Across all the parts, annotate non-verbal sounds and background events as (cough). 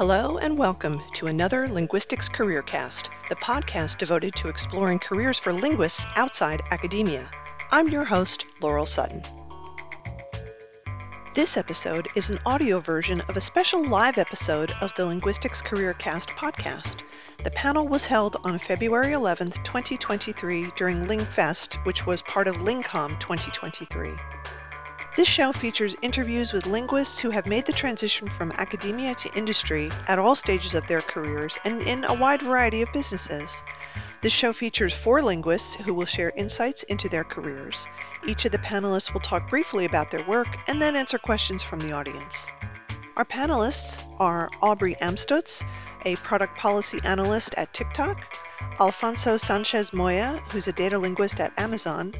Hello and welcome to another Linguistics Career Cast, the podcast devoted to exploring careers for linguists outside academia. I'm your host, Laurel Sutton. This episode is an audio version of a special live episode of the Linguistics Career Cast podcast. The panel was held on February 11, 2023 during LingFest, which was part of LingComm 2023. This show features interviews with linguists who have made the transition from academia to industry at all stages of their careers and in a wide variety of businesses. This show features four linguists who will share insights into their careers. Each of the panelists will talk briefly about their work and then answer questions from the audience. Our panelists are Aubrie Amstutz, a product policy analyst at TikTok, Alfonso Sanchez Moya, who's a data linguist at Amazon,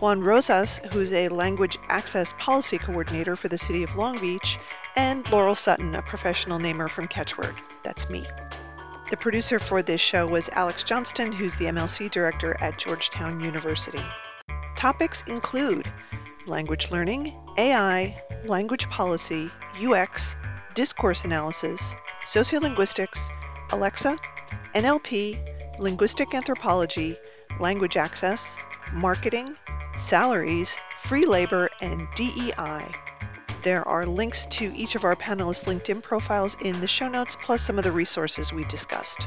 Juan Rosas, who's a language access policy coordinator for the city of Long Beach, and Laurel Sutton, a professional namer from Catchword. That's me. The producer for this show was Alex Johnston, who's the MLC director at Georgetown University. Topics include language learning, AI, language policy, UX, discourse analysis, sociolinguistics, Alexa, NLP, linguistic anthropology, language access, marketing, salaries, free labor, and DEI. There are links to each of our panelists' LinkedIn profiles in the show notes, plus some of the resources we discussed.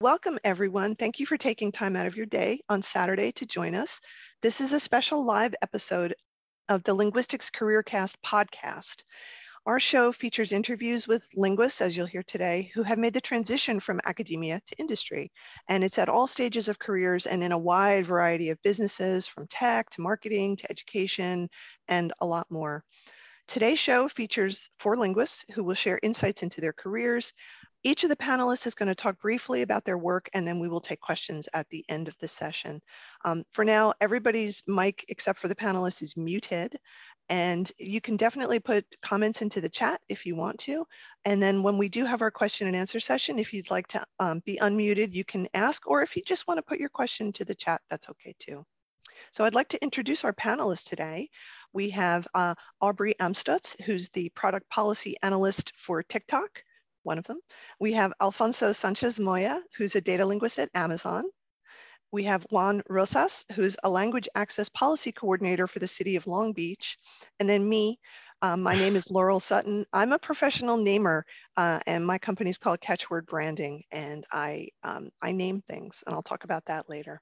Welcome, everyone. Thank you for taking time out of your day on Saturday to join us. This is a special live episode of the Linguistics Career Cast podcast. Our show features interviews with linguists, as you'll hear today, who have made the transition from academia to industry. And it's at all stages of careers and in a wide variety of businesses, from tech to marketing to education, and a lot more. Today's show features four linguists who will share insights into their careers. Each of the panelists is going to talk briefly about their work, and then we will take questions at the end of the session. Um, for now, everybody's mic except for the panelists is muted. And you can definitely put comments into the chat if you want to. And then when we do have our question and answer session, if you'd like to um, be unmuted, you can ask, or if you just want to put your question to the chat, that's okay too. So I'd like to introduce our panelists today. We have uh, Aubrie Amstutz, who's the product policy analyst for TikTok, one of them. We have Alfonso Sanchez Moya, who's a data linguist at Amazon we have Juan Rosas, who's a language access policy coordinator for the city of Long Beach. And then me, um, my name is (laughs) Laurel Sutton. I'm a professional namer uh, and my company is called Catchword Branding and I, um, I name things and I'll talk about that later.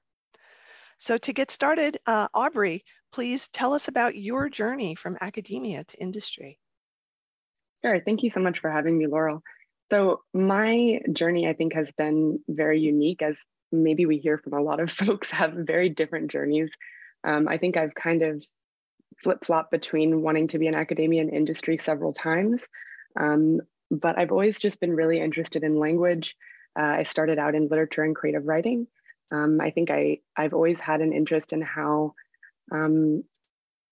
So to get started, uh, Aubrie, please tell us about your journey from academia to industry. Sure, thank you so much for having me, Laurel. So my journey, I think, has been very unique as maybe we hear from a lot of (laughs) folks have very different journeys. Um, I think I've kind of flip flop between wanting to be in academia and industry several times. Um, but I've always just been really interested in language. Uh, I started out in literature and creative writing. Um, I think I, I've always had an interest in how um,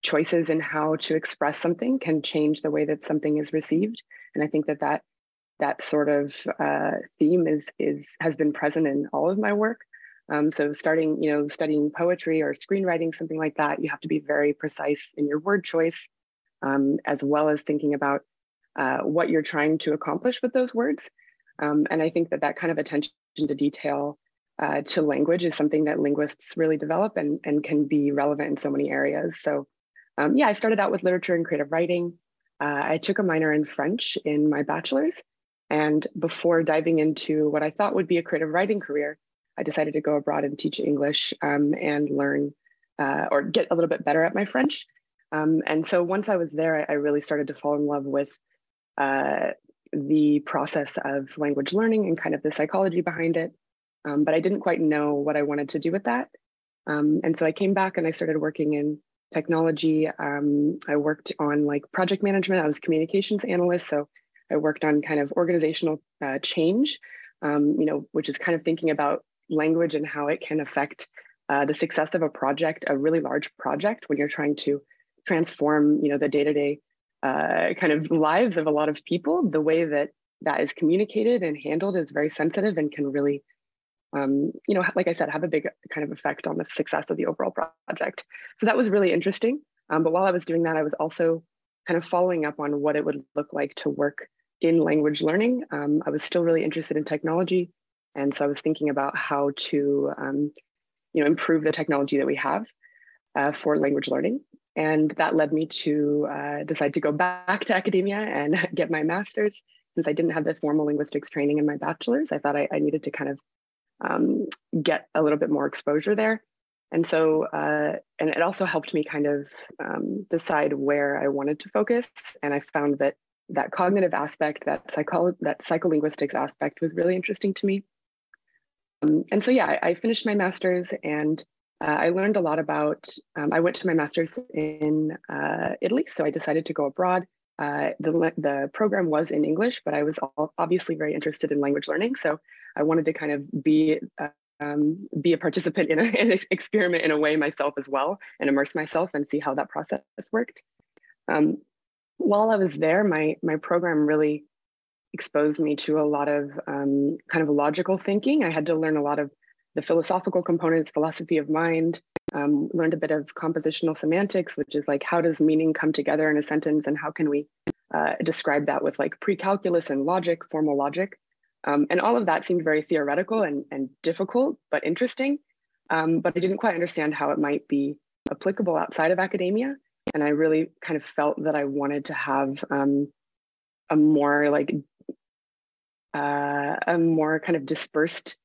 choices in how to express something can change the way that something is received. And I think that that that sort of uh, theme is is has been present in all of my work. Um, so starting, you know, studying poetry or screenwriting, something like that, you have to be very precise in your word choice, um, as well as thinking about uh, what you're trying to accomplish with those words. Um, and I think that that kind of attention to detail uh, to language is something that linguists really develop and, and can be relevant in so many areas. So um, yeah, I started out with literature and creative writing. Uh, I took a minor in French in my bachelor's. And before diving into what I thought would be a creative writing career, I decided to go abroad and teach English um, and learn uh, or get a little bit better at my French. Um, and so once I was there, I, I, really started to fall in love with uh, the process of language learning and kind of the psychology behind it. Um, but I didn't quite know what I wanted to do with that. Um, and so I came back and I started working in technology. Um, I worked on like project management. I was a communications analyst. So I worked on kind of organizational uh, change, um, you know, which is kind of thinking about language and how it can affect uh, the success of a project, a really large project, when you're trying to transform, you know, the day-to-day uh, kind of lives of a lot of people. The way that that is communicated and handled is very sensitive and can really, um, you know, like I said, have a big kind of effect on the success of the overall project. So that was really interesting. Um, but while I was doing that, I was also kind of following up on what it would look like to work in language learning. Um, I was still really interested in technology. And so I was thinking about how to um, you know, improve the technology that we have uh, for language learning. And that led me to uh, decide to go back to academia and (laughs) get my master's. Since I didn't have the formal linguistics training in my bachelor's, I thought I, I needed to kind of um, get a little bit more exposure there. And so, uh, and it also helped me kind of um, decide where I wanted to focus. And I found that that cognitive aspect, that psycho that psycholinguistics aspect was really interesting to me. Um, and so, yeah, I, I, finished my master's and uh, I learned a lot about, um, I went to my master's in uh, Italy. So I decided to go abroad. Uh, the, the program was in English, but I was obviously very interested in language learning. So I wanted to kind of be um, be a participant in, a, (laughs) an experiment in a way myself as well and immerse myself and see how that process worked. Um, while I was there, my my program really exposed me to a lot of um, kind of logical thinking. I had to learn a lot of the philosophical components, philosophy of mind, um, learned a bit of compositional semantics, which is like how does meaning come together in a sentence and how can we uh, describe that with like pre-calculus and logic, formal logic. Um, and all of that seemed very theoretical and, and difficult, but interesting. Um, but I didn't quite understand how it might be applicable outside of academia. And I really kind of felt that I wanted to have um, a more like uh, a more kind of dispersed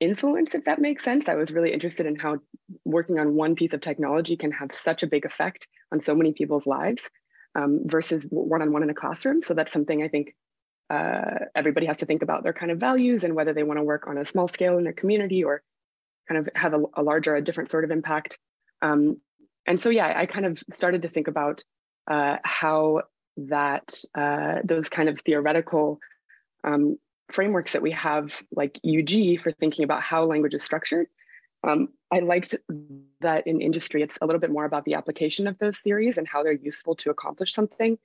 influence, if that makes sense. I was really interested in how working on one piece of technology can have such a big effect on so many people's lives um, versus one on one in a classroom. So that's something I think uh, everybody has to think about their kind of values and whether they want to work on a small scale in their community or kind of have a, a larger, a different sort of impact. Um, and so, yeah, I kind of started to think about uh, how that uh, those kind of theoretical um, frameworks that we have, like UG, for thinking about how language is structured. Um, I liked that in industry, it's a little bit more about the application of those theories and how they're useful to accomplish something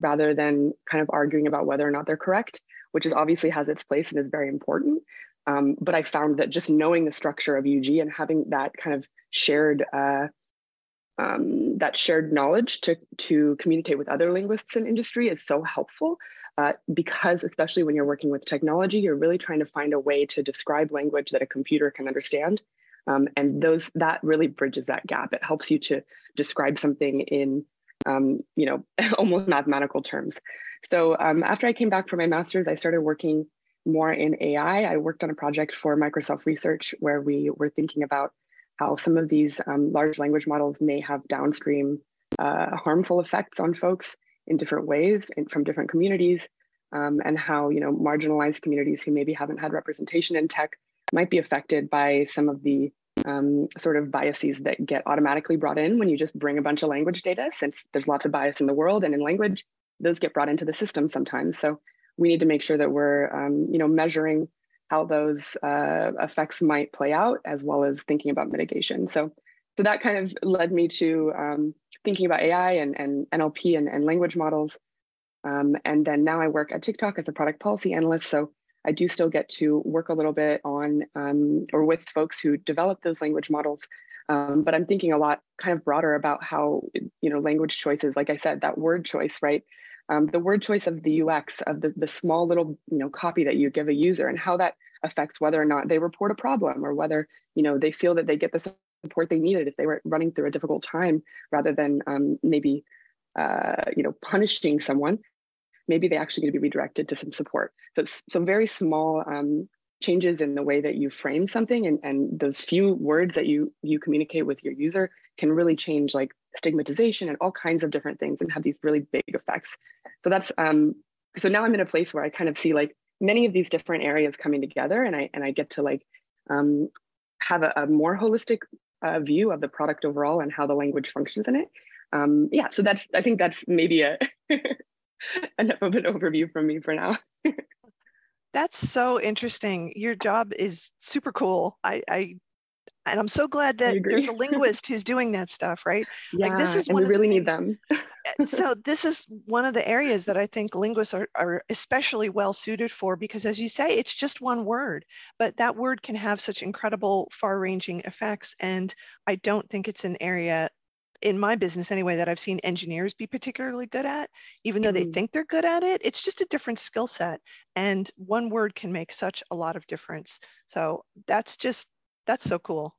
rather than kind of arguing about whether or not they're correct, which is obviously has its place and is very important. Um, but I found that just knowing the structure of UG and having that kind of shared uh, um, that shared knowledge to, to communicate with other linguists in industry is so helpful uh, because especially when you're working with technology, you're really trying to find a way to describe language that a computer can understand. Um, and those that really bridges that gap. It helps you to describe something in um, you know (laughs) almost mathematical terms. So um, after I came back from my master's, I started working more in AI. I worked on a project for Microsoft Research where we were thinking about how some of these um, large language models may have downstream uh, harmful effects on folks in different ways and from different communities, um, and how you know marginalized communities who maybe haven't had representation in tech might be affected by some of the um, sort of biases that get automatically brought in when you just bring a bunch of language data, since there's lots of bias in the world and in language, those get brought into the system sometimes. So we need to make sure that we're um, you know measuring how those uh, effects might play out, as well as thinking about mitigation. So, so that kind of led me to um, thinking about AI and, and NLP and, and language models. Um, and then now I work at TikTok as a product policy analyst. So I do still get to work a little bit on um, or with folks who develop those language models. Um, but I'm thinking a lot kind of broader about how, you know, language choices, like I said, that word choice, right? Um, the word choice of the UX of the, the small little you know copy that you give a user and how that affects whether or not they report a problem or whether you know they feel that they get the support they needed if they were running through a difficult time rather than um, maybe uh, you know punishing someone maybe they actually need to be redirected to some support. So some very small um, changes in the way that you frame something and, and those few words that you you communicate with your user can really change like stigmatization and all kinds of different things and have these really big effects. So that's um so now I'm in a place where I kind of see like many of these different areas coming together and I and I get to like um have a, a more holistic uh, view of the product overall and how the language functions in it. Um, yeah, so that's I think that's maybe a (laughs) enough of an overview from me for now. (laughs) that's so interesting. Your job is super cool. I, I and I'm so glad that there's a (laughs) linguist who's doing that stuff, right? Yeah, like this is and we really need them. (laughs) Eh, so this is one of the areas that I think linguists are, are especially well suited for because as you say, it's just one word, but that word can have such incredible far-ranging effects. And I don't think it's an area in my business anyway that I've seen engineers be particularly good at, even though they mm. think they're good at it. It's just a different skill set. And one word can make such a lot of difference. So that's just, that's so cool.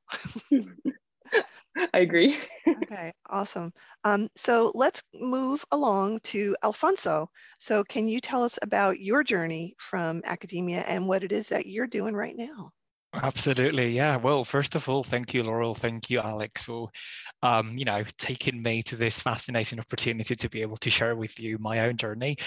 (laughs) I agree. okay, awesome. Um, so let's move along to Alfonso. So can you tell us about your journey from academia and what it is that you're doing right now? Absolutely, yeah. Well, first of all, thank you, Laurel. Thank you, Alex, for um, you know taking me to this fascinating opportunity to be able to share with you my own journey.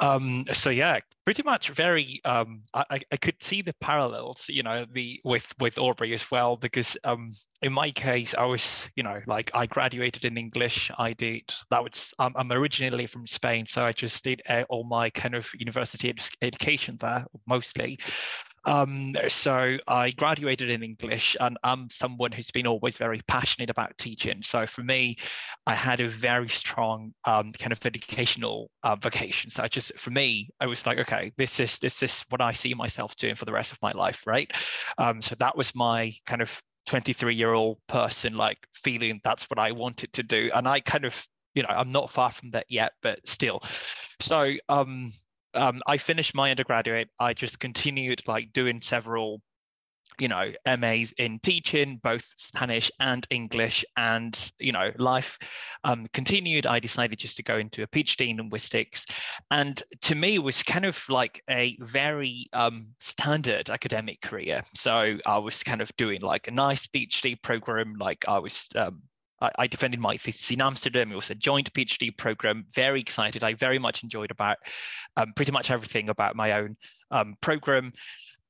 Um, so yeah, pretty much very. Um, I, I could see the parallels, you know, the with with Aubrie as well, because um, in my case, I was, you know, like I graduated in English. I did that was I'm, I'm originally from Spain, so I just did uh, all my kind of university ed- education there mostly. Um, so I graduated in English, and I'm someone who's been always very passionate about teaching. So for me, I had a very strong um, kind of educational uh, vocation. So I just, for me, I was like, okay, this is this is what I see myself doing for the rest of my life, right? Um, so that was my kind of 23 year old person, like feeling that's what I wanted to do, and I kind of you know i'm not far from that yet but still so um um, I finished my undergraduate. I just continued like doing several, you know, MAs in teaching, both Spanish and English, and you know, life um, continued. I decided just to go into a PhD in linguistics, and to me, it was kind of like a very um, standard academic career. So I was kind of doing like a nice PhD program, like I was um, I, defended my thesis in Amsterdam. It was a joint PhD program. Very excited. I very much enjoyed about um, pretty much everything about my own um, program.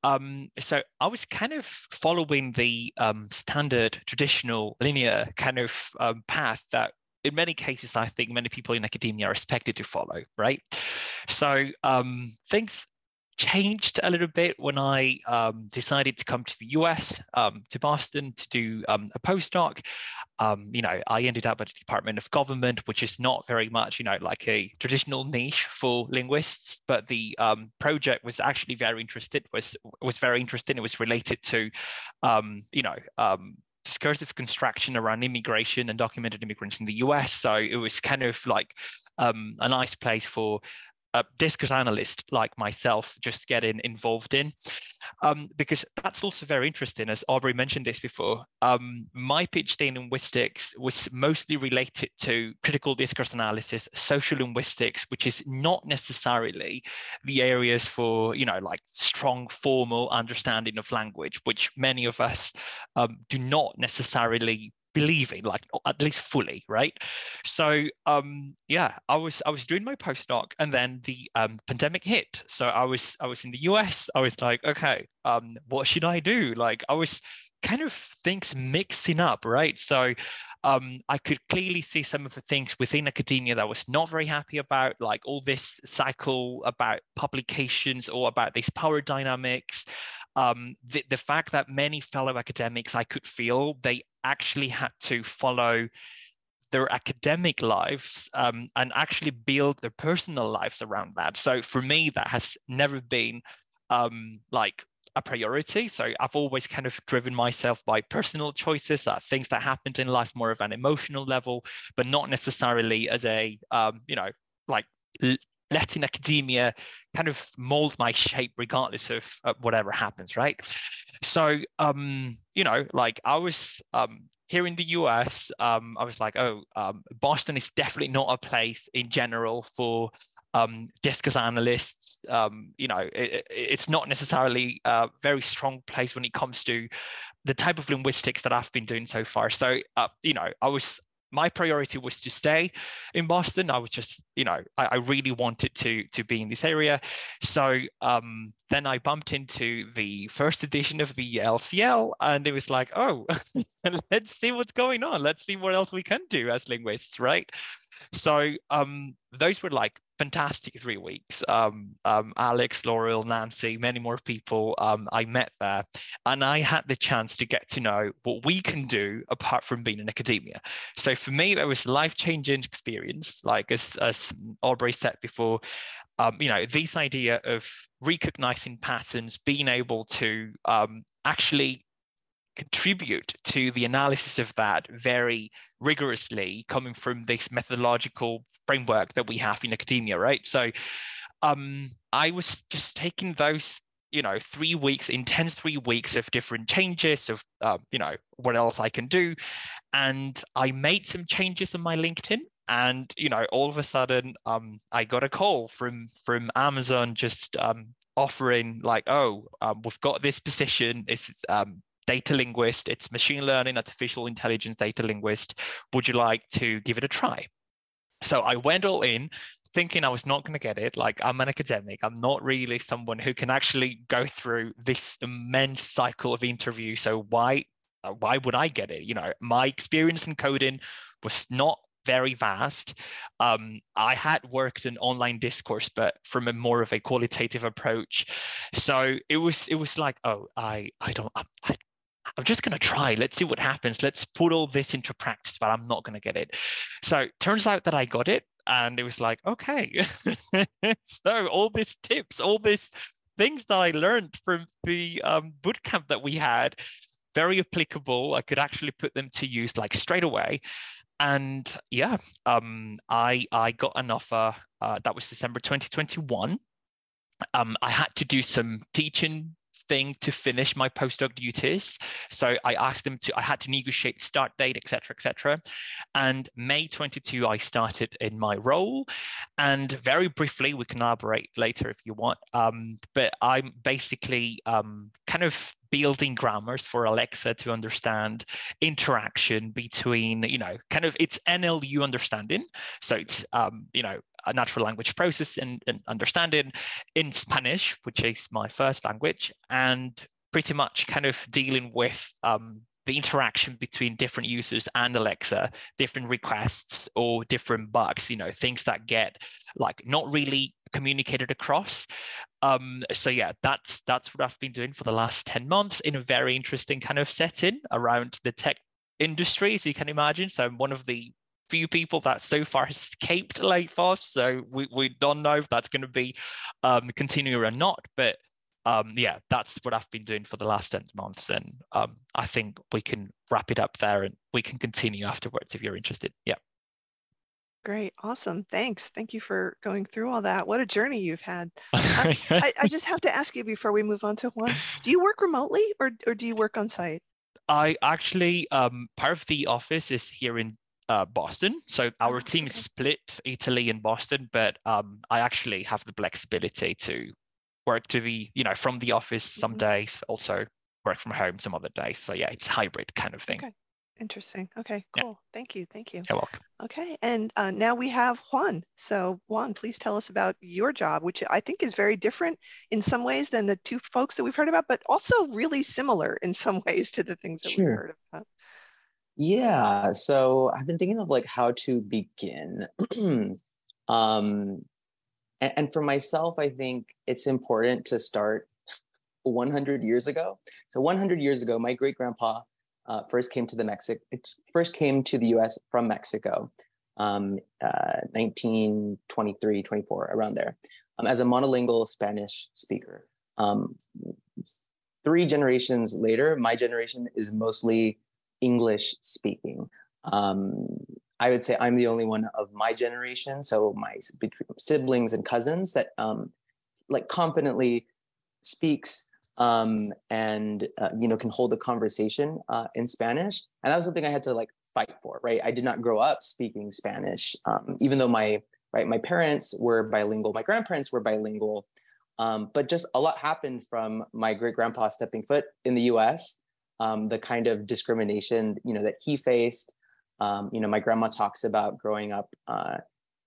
Um, so I was kind of following the um, standard, traditional, linear kind of um, path that in many cases, I think many people in academia are expected to follow, right? So um, things changed a little bit when I um, decided to come to the US, um, to Boston, to do um, a postdoc. Um, you know, I ended up at the Department of Government, which is not very much, you know, like a traditional (laughs) niche for linguists, but the um, project was actually very interested. was was very interesting. It was related to, um, you know discursive construction around immigration and documented immigrants in the US. So it was kind of like um, a nice place for a discourse analyst like myself just getting involved in. Um, because that's also very interesting as aubrie mentioned this before. Um, my phd in linguistics was mostly related to critical discourse analysis social linguistics which is not necessarily the areas for you know like strong formal understanding of language which many of us um, do not necessarily believing like at least fully right? So um yeah i was i was doing my postdoc and then the um, pandemic hit. So i was i was in the us i was like okay um what should i do? Like i was kind of things mixing up right? So um, I could clearly see some of the things within academia that I was not very happy about, like all this cycle about publications or about these power dynamics. Um, the, the fact that many fellow academics I could feel they actually had to follow their academic lives um, and actually build their personal lives around that. So for me, that has never been um, like a priority. So I've always kind of driven myself by personal choices, uh, things that happened in life more of an emotional level, but not necessarily as a, um, you know, like letting academia kind of mold my shape regardless of uh, whatever happens, right? So, um, you know, like I was um, here in the US, um, I was like, oh, um, Boston is definitely not a place in general for um, discourse analysts. Um, you know, it, it's not necessarily a very strong place when it comes to the type of linguistics that I've been doing so far. So, uh, you know, I was my priority was to stay in Boston. I was just, you know, I, I really wanted to to be in this area. So um, then I bumped into the first edition of the LCL, and it was like, oh, (laughs) let's see what's going on. Let's see what else we can do as linguists, right? So um, those were like fantastic three weeks. Um, um, Alex, Laurel, Nancy, many more people um, I met there. And I had the chance to get to know what we can do apart from being in academia. So for me, that was a life changing experience. Like as, as Aubrie said before, um, you know, this idea of recognizing patterns, being able to um, actually contribute to the analysis of that very rigorously coming from this methodological framework that we have in academia right? So um, i was just taking those you know three weeks intense three weeks of different changes of uh, you know what else i can do. And i made some changes on my linkedin and you know all of a sudden um, i got a call from from amazon just um, offering like oh um, we've got this position. It's um, data linguist it's machine learning artificial intelligence data linguist would you like to give it a try so i went all in thinking I was not going to get it. Like I'm an academic. I'm not really someone who can actually go through this immense cycle of interview. So why why would I get it? You know, my experience in coding was not very vast. Um, I had worked in online discourse, but from a more of a qualitative approach. So it was it was like, oh, I I don't I I'm just going to try. Let's see what happens. Let's put all this into practice, but I'm not going to get it. So turns out that I got it and it was like okay (laughs) so all these tips all these things that i learned from the um, boot camp that we had very applicable i could actually put them to use like straight away and yeah um, i i got an offer uh, that was december 2021 um, i had to do some teaching thing to finish my postdoc duties. So I asked them to, I had to negotiate start date, etc., etc. And May 22, I started in my role. And very briefly, we can elaborate later if you want. Um, but I'm basically um, kind of building grammars for Alexa to understand interaction between, you know, kind of it's NLU understanding. So it's, um, you know, natural language process and, and understanding in Spanish, which is my first language, and pretty much kind of dealing with um, the interaction between different users and Alexa, different requests or different bugs, you know, things that get like not really communicated across. Um, so yeah, that's that's what I've been doing for the last 10 months in a very interesting kind of setting around the tech industry, as you can imagine. So I'm one of the few people that so far (laughs) escaped layoffs. So we, we don't know if that's going to be um, continuing or not. But um, yeah, that's what I've been doing for the last 10 months. And um, I think we can wrap it up there and we can continue afterwards if you're interested. Yeah. Great. Awesome. Thanks. Thank you for going through all that. What a journey you've had. (laughs) I, I, I, just have to ask you before we move on to Juan, do you work remotely or, or do you work on site? I actually, um, part of the office is here in uh, Boston. So our oh, team is split Italy and Boston, but um, I actually have the flexibility to work to the, you know, from the office some mm-hmm. days, also work from home some other days. So yeah, it's hybrid kind of thing. Okay. Interesting. Okay, cool. Yeah. Thank you. Thank you. You're welcome. Okay, and uh, now we have Juan. So Juan, please tell us about your job, which I think is very different in some ways than the two folks that we've heard about, but also really similar in some (laughs) ways to the things that sure. we've heard about. Yeah, so I've been thinking of like how to begin. (clears throat) um, and, and for myself, I think it's important to start 100 years ago. So 100 years ago, my great grandpa uh, first came to the Mexico. First came to the U.S. from Mexico, um, uh, 1923, 24, around there, um, as a monolingual Spanish speaker. Um, three generations later, my generation is mostly English speaking. Um, I would say I'm the only one of my generation, so my siblings and cousins that um, like confidently speaks um, and uh, you know can hold a conversation uh, in Spanish, and that was something I had to like fight for. Right, I did not grow up speaking Spanish, um, even though my right my parents were bilingual, my grandparents were bilingual, um, but just a lot happened from my great grandpa stepping foot in the U.S um, the kind of discrimination you know that he faced. Um, you know, my grandma talks about growing up uh,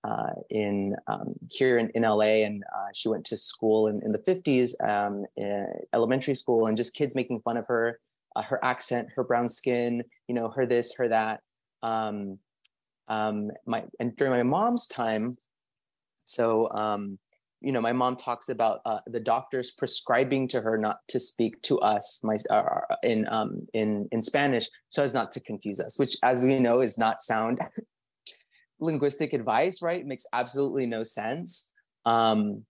uh, in um, here in, in LA, and uh, she went to school in, in the 50s, um, elementary school, and just kids making fun of her, uh, her accent, her brown skin, you know, her this, her that. Um, um, my and during my mom's time, so you know, my mom talks about uh, the doctors prescribing to her not to speak to us, my uh, in um, in in Spanish, so as not to confuse us, which, as we know, is not sound (laughs) linguistic advice. Right? It makes absolutely no sense. Um,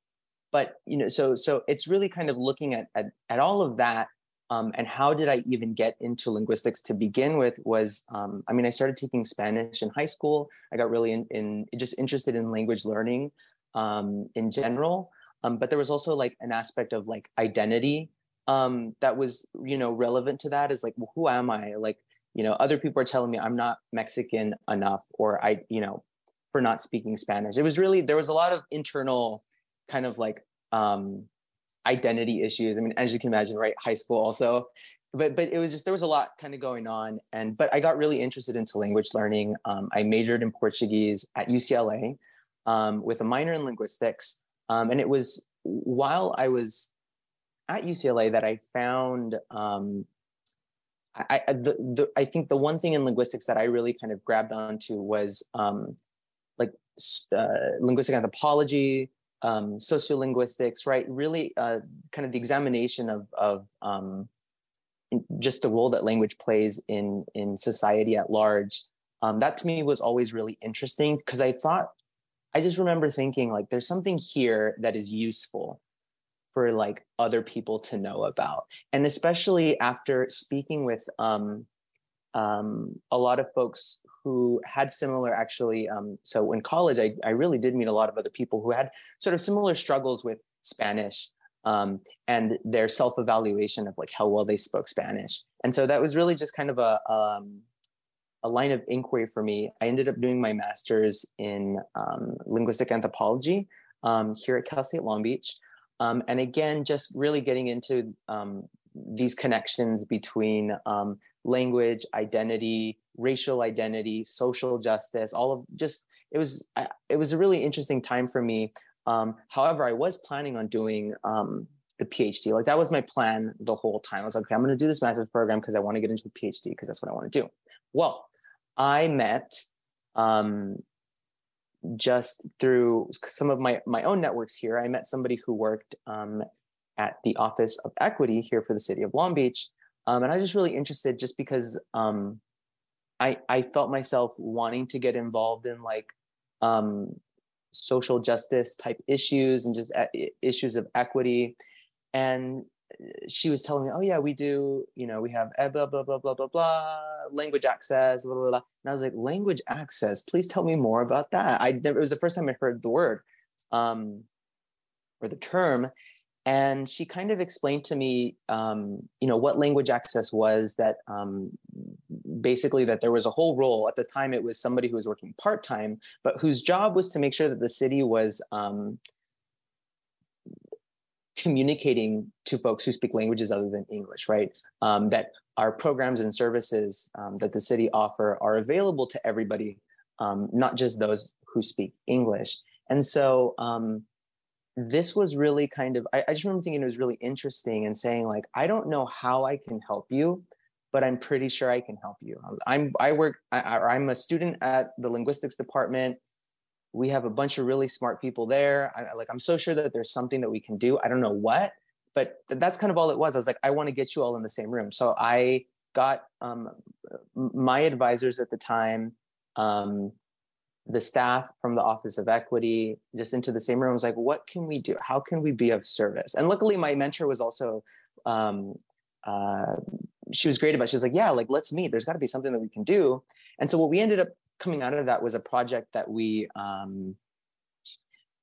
but you know, so so it's really kind of looking at at, at all of that um, and how did I even get into linguistics to begin with was, um, I mean, I started taking Spanish in high school. I got really in, in just interested in language learning um, in general. Um, but there was also like an aspect of like identity um, that was, you know, relevant to that is like, well, who am I? Like, you know, other people are telling me I'm not Mexican enough or I, you know, for not speaking Spanish. It was really, there was a lot of internal kind of like, um, identity issues. I mean, as you can imagine, right? High school also, but but it was just there was a lot kind of going on. And but I got really interested into language learning. Um, I majored in Portuguese at UCLA um, with a minor in linguistics, um, and it was while I was at UCLA that I found. Um, I, I, the, the, I think the one thing in linguistics that I really kind of grabbed onto was um, like uh, linguistic anthropology, um, sociolinguistics, right? Really, uh, kind of the examination of of um, just the role that language plays in in society at large. Um, that to me was always really interesting because I thought, I just remember thinking like, there's something here that is useful for like other people to know about, and especially after speaking with um, um, a lot of folks who had similar actually um, so in college I, I really did meet a lot of other people who had sort of similar struggles with spanish um, and their self-evaluation of like how well they spoke spanish. And so that was really just kind of a um, a line of inquiry for me i ended up doing my master's in um, linguistic anthropology um, here at cal state long beach um, and again just really getting into these connections between language, identity, racial identity, social justice, all of just it was it was a really interesting time for me. Um, however, I was planning on doing um, the PhD. Like that was my plan the whole time. I was like, okay, I'm going to do this master's program because I want to get into a PhD because that's what I want to do. Well, I met um, just through some of my my own networks here. I met somebody who worked um, at the Office of Equity here for the city of Long Beach, um, and I was just really interested just because um, I, I felt myself wanting to get involved in like um, social justice type issues and just issues of equity. And she was telling me, oh yeah, we do, you know, we have blah, blah, blah, blah, blah, blah, language access, blah, blah, blah. And I was like, language access, please tell me more about that. I never, it was the first time I heard the word um, or the term and she kind of explained to me um, you know what language access was that um, basically that there was a whole role at the time it was somebody who was working part-time but whose job was to make sure that the city was um, communicating to folks who speak languages other than english right? Um, that our programs and services um, that the city offer are available to everybody um, not just those who speak english. And so this was really kind of I, I, just remember thinking it was really interesting and saying like i don't know how i can help you but i'm pretty sure i can help you. I'm i work I, i'm a student at the linguistics department we have a bunch of really smart people there I, like i'm so sure that there's something that we can do i don't know what but that's kind of all it was i was like i want to get you all in the same room so i got um, my advisors at the time um, the staff from the Office of Equity just into the same room. I was like, what can we do? How can we be of service? And luckily, my mentor was also, um, uh, she was great about. It. She was like, yeah, like let's meet. There's got to be something that we can do. And so what we ended up coming out of that was a project that we um,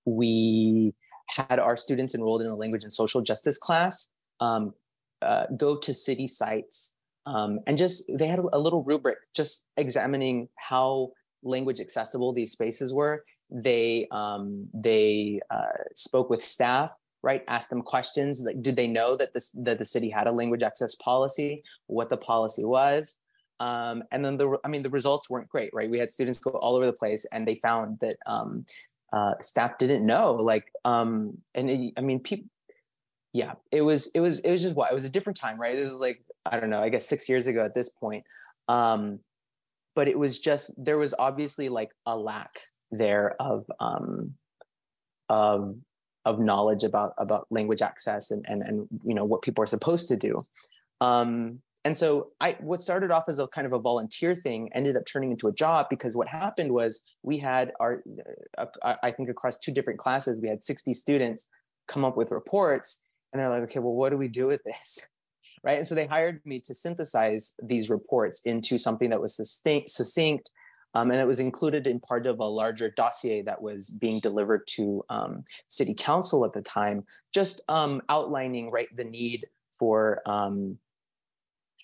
we had our students enrolled in a language and social justice class um, uh, go to city sites um, and just they had a little rubric just examining how language accessible these spaces were. They um, they uh, spoke with staff, right? Asked them questions like, did they know that this that the city had a language access policy? What the policy was? Um, and then the I mean the results weren't great, right? We had students go all over the place, and they found that um, uh, staff didn't know. Like, um, and it, I mean, people. Yeah, it was it was it was just what it was a different time, right? It was like I don't know, I guess six years ago at this point. Um, but it was just there was obviously like a lack there of um of of knowledge about about language access and and and you know what people are supposed to do um and so i what started off as a kind of a volunteer thing ended up turning into a job because what happened was we had our uh, i think across two different classes we had 60 students come up with reports and they're like okay well what do we do with this (laughs) right? And so they hired me to synthesize these reports into something that was succinct, succinct um, and it was included in part of a larger dossier that was being delivered to um, city council at the time, just um, outlining right the need for um,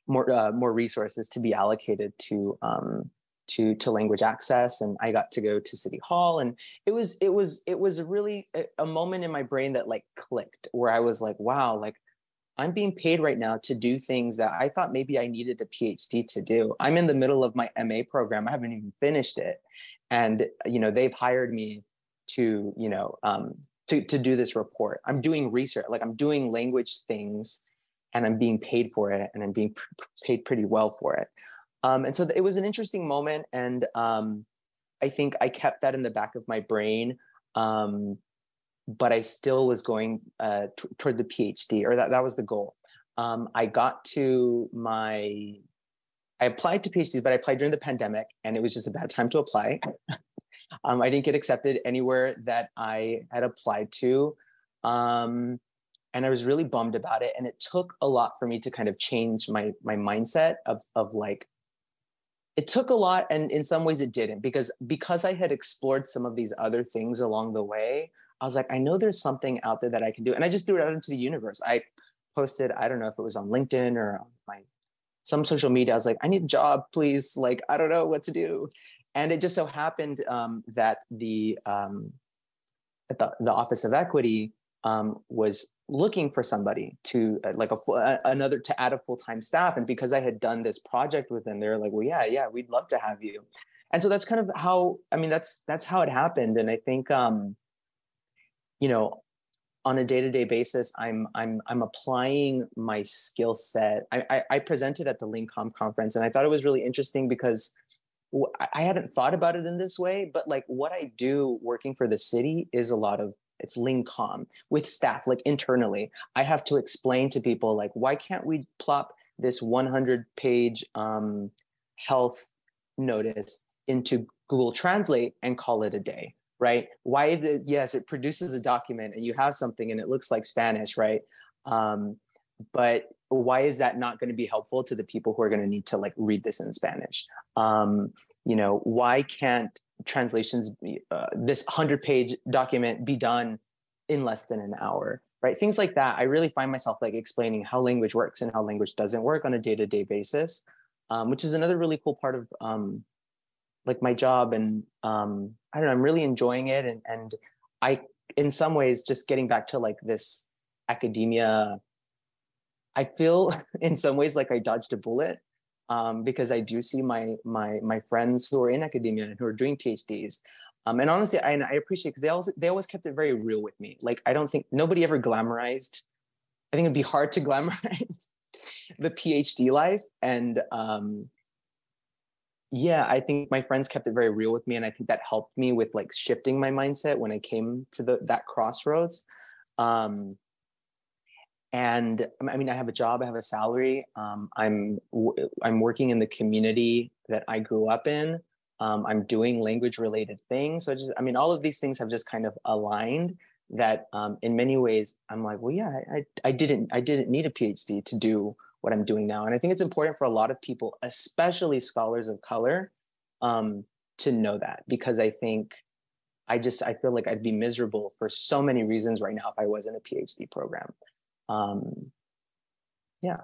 more uh, more resources to be allocated to um, to to language access. And I got to go to city hall, and it was it was it was a really a moment in my brain that like clicked, where I was like, wow, like I'm being paid right now to do things that I thought maybe I needed a PhD to do. I'm in the middle of my MA program. I haven't even finished it. And, you know, they've hired me to, you know, um, to, to do this report. I'm doing research, like I'm doing language things and I'm being paid for it and I'm being pr- paid pretty well for it. Um, and so it was an interesting moment. And um, I think I kept that in the back of my brain. Um, but I still was going uh, t- toward the PhD, or that, that was the goal. Um, I got to my, I applied to PhDs, but I applied during the pandemic and it was just a bad time to apply. (laughs) um, I didn't get accepted anywhere that I had applied to. Um, and I was really bummed about it. And it took a lot for me to kind of change my, my mindset of, of like, it took a lot and in some ways it didn't because because i had explored some of these other things along the way I was like, I know there's something out there that I can do. And I just threw it out into the universe. I posted, I don't know if it was on LinkedIn or on my some social media. I was like, I need a job, please. Like, I don't know what to do. And it just so happened um, that the um, at the, the Office of Equity um, was looking for somebody to uh, like a uh, another to add a full time staff. And because I had done this project with them, they're like, well, yeah, yeah, we'd love to have you. And so that's kind of how I mean that's that's how it happened. And I think um, you know on a day-to-day basis i'm i'm i'm applying my skill set I, I, I presented at the LingComm conference and i thought it was really interesting because i hadn't thought about it in this way but like what i do working for the city is a lot of it's LingComm with staff like internally i have to explain to people like why can't we plop this 100 page um, health notice into google translate and call it a day right? Why the yes, it produces a document and you have something and it looks like Spanish, right? Um, but why is that not going to be helpful to the people who are going to need to like read this in Spanish? Um, you know, why can't translations uh, this hundred page document be done in less than an hour? Right, things like that. I really find myself like explaining how language works and how language doesn't work on a day to day basis, um, which is another really cool part of um, like my job and um i don't know i'm really enjoying it and and i in some ways just getting back to like this academia i feel (laughs) in some ways like i dodged a bullet um, because i do see my my my friends who are in academia and who are doing phds um, and honestly I, I appreciate because they always they always kept it very real with me. Like i don't think nobody ever glamorized i think it'd be hard to (laughs) glamorize the phd life. And um yeah i think my friends kept it very real with me and i think that helped me with like shifting my mindset when i came to the that crossroads. Um and i mean i have a job i have a salary um, i'm i'm working in the community that i grew up in um, i'm doing language related things so just i mean all of these things have just kind of aligned that um, in many ways i'm like well yeah I, I didn't i didn't need a phd to do what I'm doing now. And I think it's important for a lot of people, especially scholars of color, um, to know that because I think I just I feel like I'd be miserable for so many reasons right now if I was in a PhD program. Um, yeah.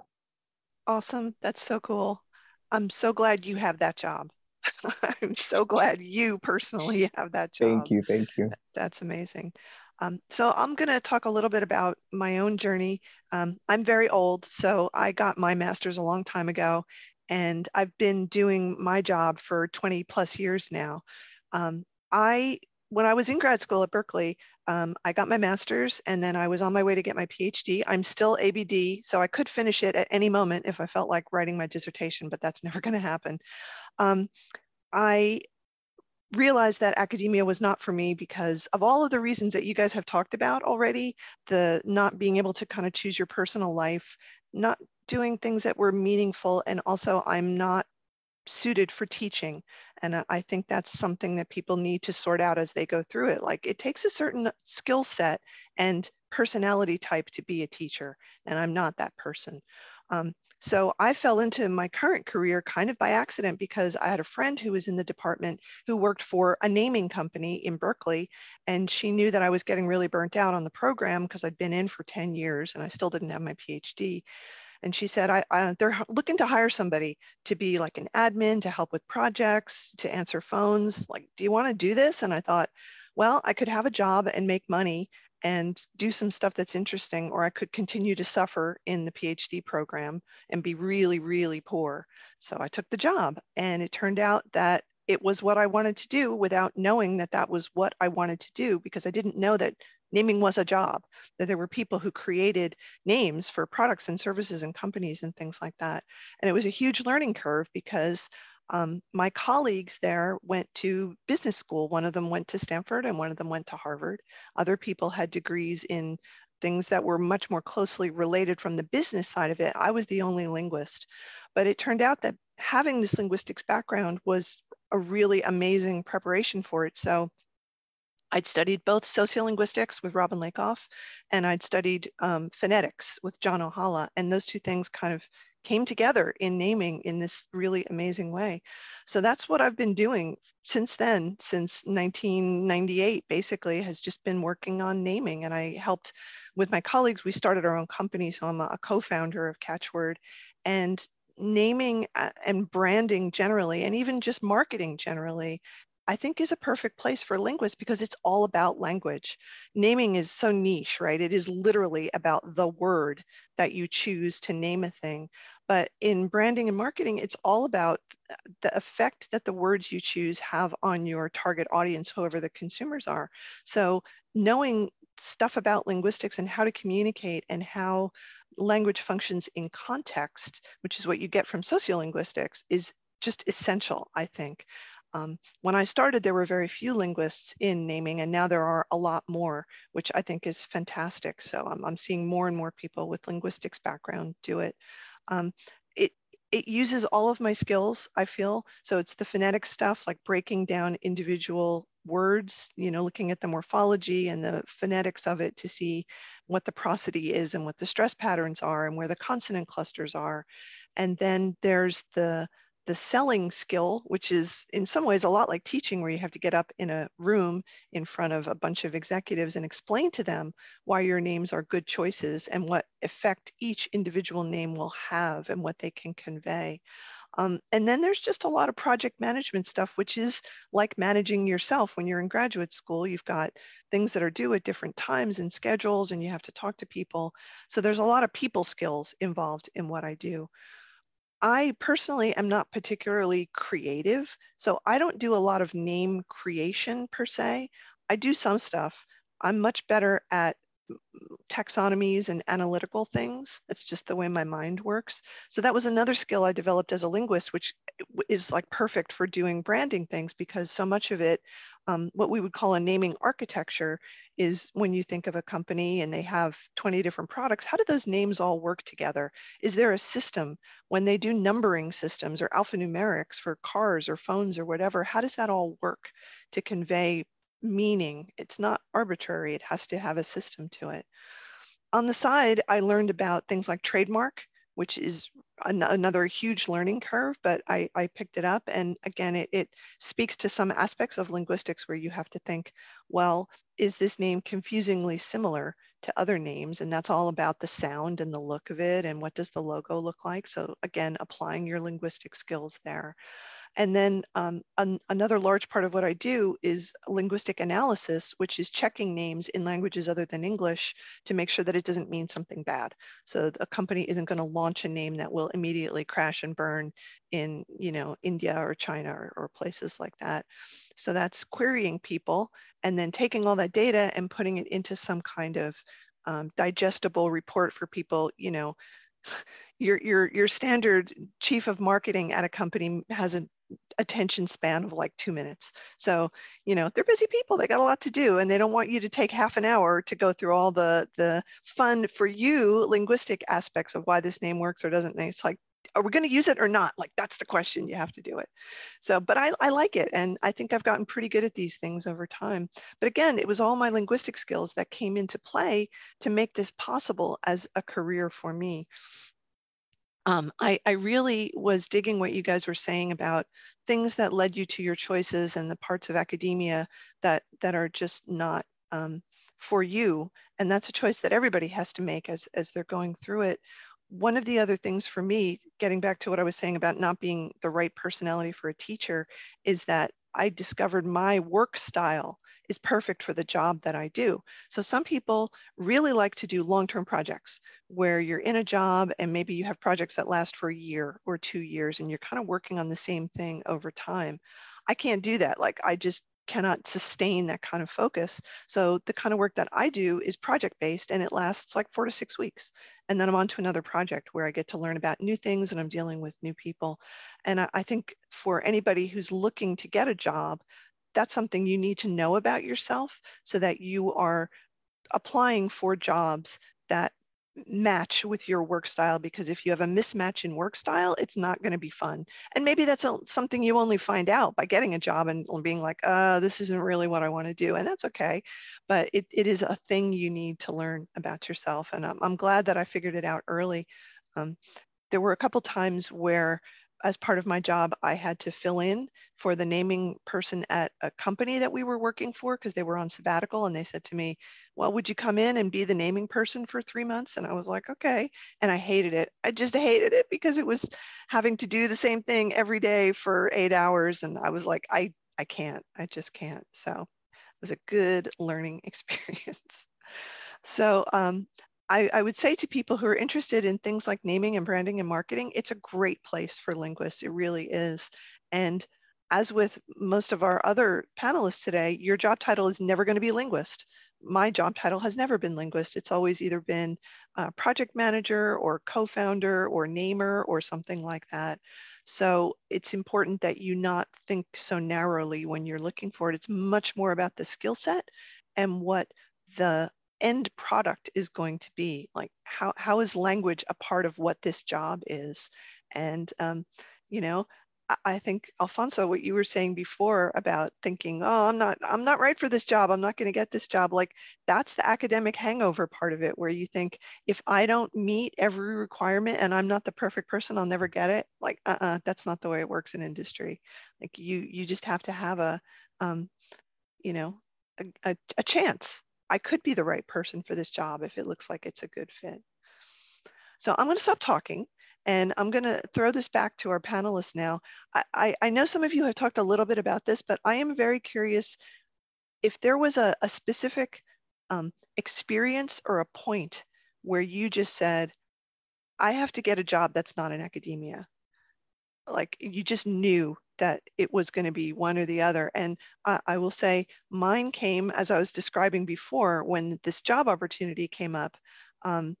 Awesome. That's so cool. I'm so glad you have that job. (laughs) I'm so glad you personally have that job. Thank you. Thank you. That's amazing. Um, so I'm going to talk a little bit about my own journey. Um, I'm very old, so I got my master's a long time ago, and I've been doing my job for 20 plus years now. Um, I, when I was in grad school at Berkeley, um, I got my master's, and then I was on my way to get my PhD. I'm still ABD, so I could finish it at any moment if I felt like writing my dissertation, but that's (laughs) never going to happen. Um, I realized that academia was not for me because of all of the reasons that you guys have talked about already the not being able to kind of choose your personal life not doing things that were meaningful and also i'm not suited for teaching and i think that's something that people need to sort out as they go through it like it takes a certain skill set and personality type to be a teacher and i'm not that person Um, so I fell into my current career kind of by accident because I had a friend who was in the department who worked for a naming company in Berkeley. And she knew that I was getting really burnt out on the program because I'd been in for 10 years and I still didn't have my PhD. And she said, I, I, they're looking to hire somebody to be like an admin, to help with projects, to answer phones. Like, do you want to do this? And I thought, well, I could have a job and make money and do some stuff that's interesting, or I could continue to suffer in the PhD program and be really, really poor. So I took the job, and it turned out that it was what I wanted to do without knowing that that was what I wanted to do because I didn't know that naming was a job, that there were people who created names for products and services and companies and things like that. And it was a huge learning curve because um, my colleagues there went to business school. One of them went to Stanford and one of them went to Harvard. Other people had degrees in things that were much more closely related from the business side of it. I was the only linguist. But it turned out that having this linguistics background was a really amazing preparation for it. So I'd studied both sociolinguistics with Robin Lakoff and I'd studied um, phonetics with John Ohala. And those two things kind of came together in naming in this really amazing way. So that's what I've been doing since then, since 1998, basically, has just been working on naming. And I helped with my colleagues, we started our own company. So I'm a co-founder of Catchword. And naming uh, and branding generally, and even just marketing generally, I think is a perfect place for linguists because it's all about language. Naming is so niche, right? It is literally about the word that you choose to name a thing. But in branding and marketing, it's all about the effect that the words you choose have on your target audience, whoever the consumers are. So knowing stuff about linguistics and how to communicate and how language functions in context, which is what you get from sociolinguistics, is just essential, I think. Um, when I started, there were very few linguists in naming, and now there are a lot more, which I think is fantastic. So I'm, seeing more and more people with linguistics background do it. Um, it, it uses all of my skills, I feel. So it's the phonetic stuff, like breaking down individual words, you know, looking at the morphology and the phonetics of it to see what the prosody is and what the stress patterns are and where the consonant clusters are. And then there's the the selling skill, which is in some ways a lot like teaching, where you have to get up in a room in front of a bunch of executives and explain to them why your names are good choices and what effect each individual name will have and what they can convey. Um, and then there's just a lot of project management stuff, which is like managing yourself when you're in graduate school. You've got things that are due at different times and schedules, and you have to talk to people. So there's a lot of people skills involved in what I do. I personally am not particularly creative, so I don't do a lot of name creation per se. I do some stuff. I'm much better at taxonomies and analytical things. That's just the way my mind works. So that was another skill I developed as a linguist, which is like perfect for doing branding things because so much of it, um, what we would call a naming architecture, is when you think of a company and they have 20 different products, how do those names all work together? Is there a system when they do numbering systems or alphanumerics for cars or phones or whatever? How does that all work to convey meaning? It's not arbitrary, it has to have a system to it. On the side, I learned about things like trademark, which is an another huge learning curve, but I, I picked it up. And again, it, it speaks to some aspects of linguistics where you have to think, well, is this name confusingly similar to other names? And that's all about the sound and the look of it and what does the logo look like? So again, applying your linguistic skills there. And then um, an, another large part of what I do is linguistic analysis, which is checking names in languages other than English to make sure that it doesn't mean something bad. So a company isn't going to launch a name that will immediately crash and burn in, you know, India or China or, or places like that. So that's querying people and then taking all that data and putting it into some kind of um, digestible report for people, you know, (sighs) your your your standard chief of marketing at a company has a attention span of like two minutes. So, you know, they're busy people, they got a lot to do and they don't want you to take half an hour to go through all the, the fun for you linguistic aspects of why this name works or doesn't. It's like, are we going to use it or not? Like that's the question. You have to do it. So, but I, I like it. And I think I've gotten pretty good at these things over time. But again, it was all my linguistic skills that came into play to make this possible as a career for me. Um, I, I really was digging what you guys were saying about things that led you to your choices and the parts of academia that that are just not um, for you. And that's a choice that everybody has to make as, as they're going through it. One of the other things for me, getting back to what I was saying about not being the right personality for a teacher, is that I discovered my work style is perfect for the job that I do. So some people really like to do long-term projects where you're in a job and maybe you have projects that last for a year or two years and you're kind of working on the same thing over time. I can't do that. Like I just cannot sustain that kind of focus. So the kind of work that I do is project based and it lasts like four to six weeks. And then I'm on to another project where I get to learn about new things and I'm dealing with new people. And I, I think for anybody who's looking to get a job, that's something you need to know about yourself so that you are applying for jobs that match with your work style because if you have a mismatch in work style it's not going to be fun. And maybe that's something you only find out by getting a job and being like uh this isn't really what i want to do and that's okay. But it, it is a thing you need to learn about yourself and i'm, I'm glad that i figured it out early. Um, there were a couple times where as part of my job, I had to fill in for the naming person at a company that we were working for because they were on sabbatical. And they said to me, Well, would you come in and be the naming person for three months? And I was like, Okay. And I hated it. I just hated it because it was having to do the same thing every day for eight hours. And I was like, I, I can't. I just can't. So it was a good learning (laughs) experience. So um, I, I, would say to people who are interested in things like naming and branding and marketing, it's a great place for linguists. It really is. And as with most of our other panelists today, your job title is never going to be linguist. My job title has never been linguist. It's always either been project manager or co-founder or namer or something like that. So it's important that you not think so narrowly when you're looking for it. It's much more about the skill set and what the end product is going to be like how, how is language a part of what this job is? And um, you know I, I think alfonso what you were saying before about thinking oh i'm not i'm not right for this job. I'm not going to get this job like that's the academic hangover part of it where you think if i don't meet every requirement and i'm not the perfect person i'll never get it. Like uh-uh that's not the way it works in industry. Like you you just have to have a um, you know a, a, a chance I could be the right person for this job if it looks like it's a good fit. So I'm going to stop talking and I'm going to throw this back to our panelists now. I, I, I, know some of you have talked a little bit about this, but I am very curious if there was a, a specific um, experience or a point where you just said, I have to get a job that's not in academia. Like you just knew that it was going to be one or the other. And I, will say mine came, as I was describing before, when this job opportunity came up, um,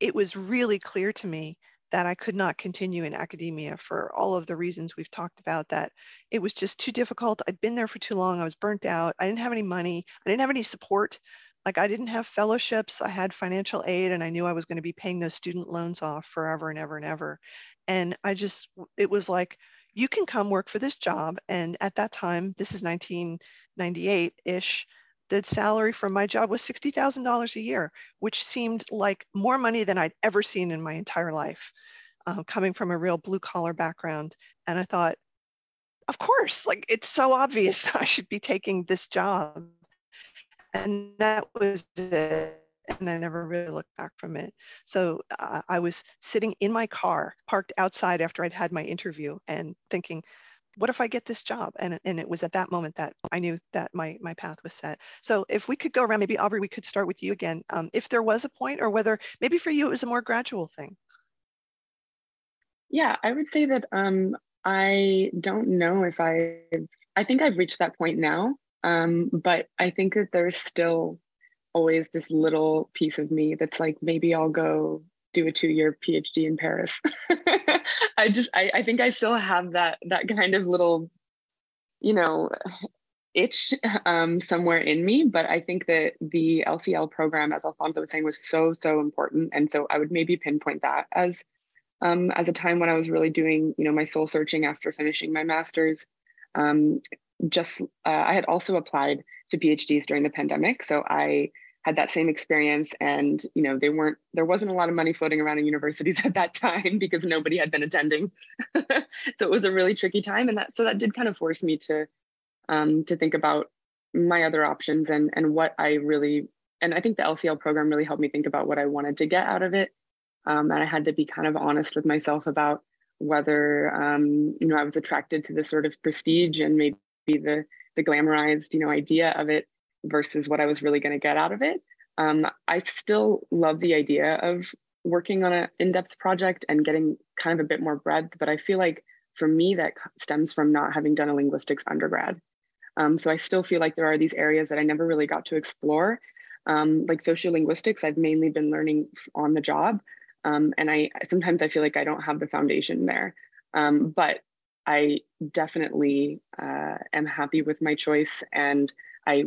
it was really clear to me that I could not continue in academia for all of the reasons we've talked about, that it was just too difficult. I'd been there for too long. I was burnt out. I didn't have any money. I didn't have any support. Like I didn't have fellowships. I had financial aid and I knew I was going to be paying those student loans off forever and ever and ever. And I just, it was like, you can come work for this job. And at that time, this is 1998 ish, the salary from my job was $60,000 a year, which seemed like more money than I'd ever seen in my entire life, uh, coming from a real blue collar background. And I thought, of course, like it's so obvious (laughs) that I should be taking this job. And that was it and I never really looked back from it. So uh, I was sitting in my car, parked outside after I'd had my interview, and thinking, what if I get this job? And, and it was at that moment that I knew that my, my path was set. So if we could go around, maybe Aubrie, we could start with you again. Um, if there was a point or whether maybe for you it was a more gradual thing. Yeah, I would say that um, I don't know if I've, I think I've reached that point now, um, but I think that there's still always this little piece of me that's like maybe I'll go do a two-year PhD in Paris. (laughs) I just I, I think I still have that that kind of little, you know, itch um, somewhere in me. But I think that the LCL program, as Alfonso was saying, was so so important, and so I would maybe pinpoint that as um, as a time when I was really doing you know my soul searching after finishing my master's. Um, just uh, I had also applied to PhDs during the pandemic, so I had that same experience. And you know they weren't there wasn't a lot of money floating around in universities (laughs) at that time because nobody had been attending. (laughs) So it was a really tricky time. And that so that did kind of force me to um, to think about my other options and and what i really and i think the lcl program really helped me think about what i wanted to get out of it. Um, and i had to be kind of honest with myself about whether um, you know i was attracted to the sort of prestige and maybe the the glamorized you know idea of it versus what I was really going to get out of it. Um, I still love the idea of working on an in-depth project and getting kind of a bit more breadth, but I feel like for me that stems from not having done a linguistics undergrad. Um, so I still feel like there are these areas that I never really got to explore. Um, like sociolinguistics, I've mainly been learning on the job. Um, and I sometimes I feel like I don't have the foundation there. Um, but I definitely uh, am happy with my choice and I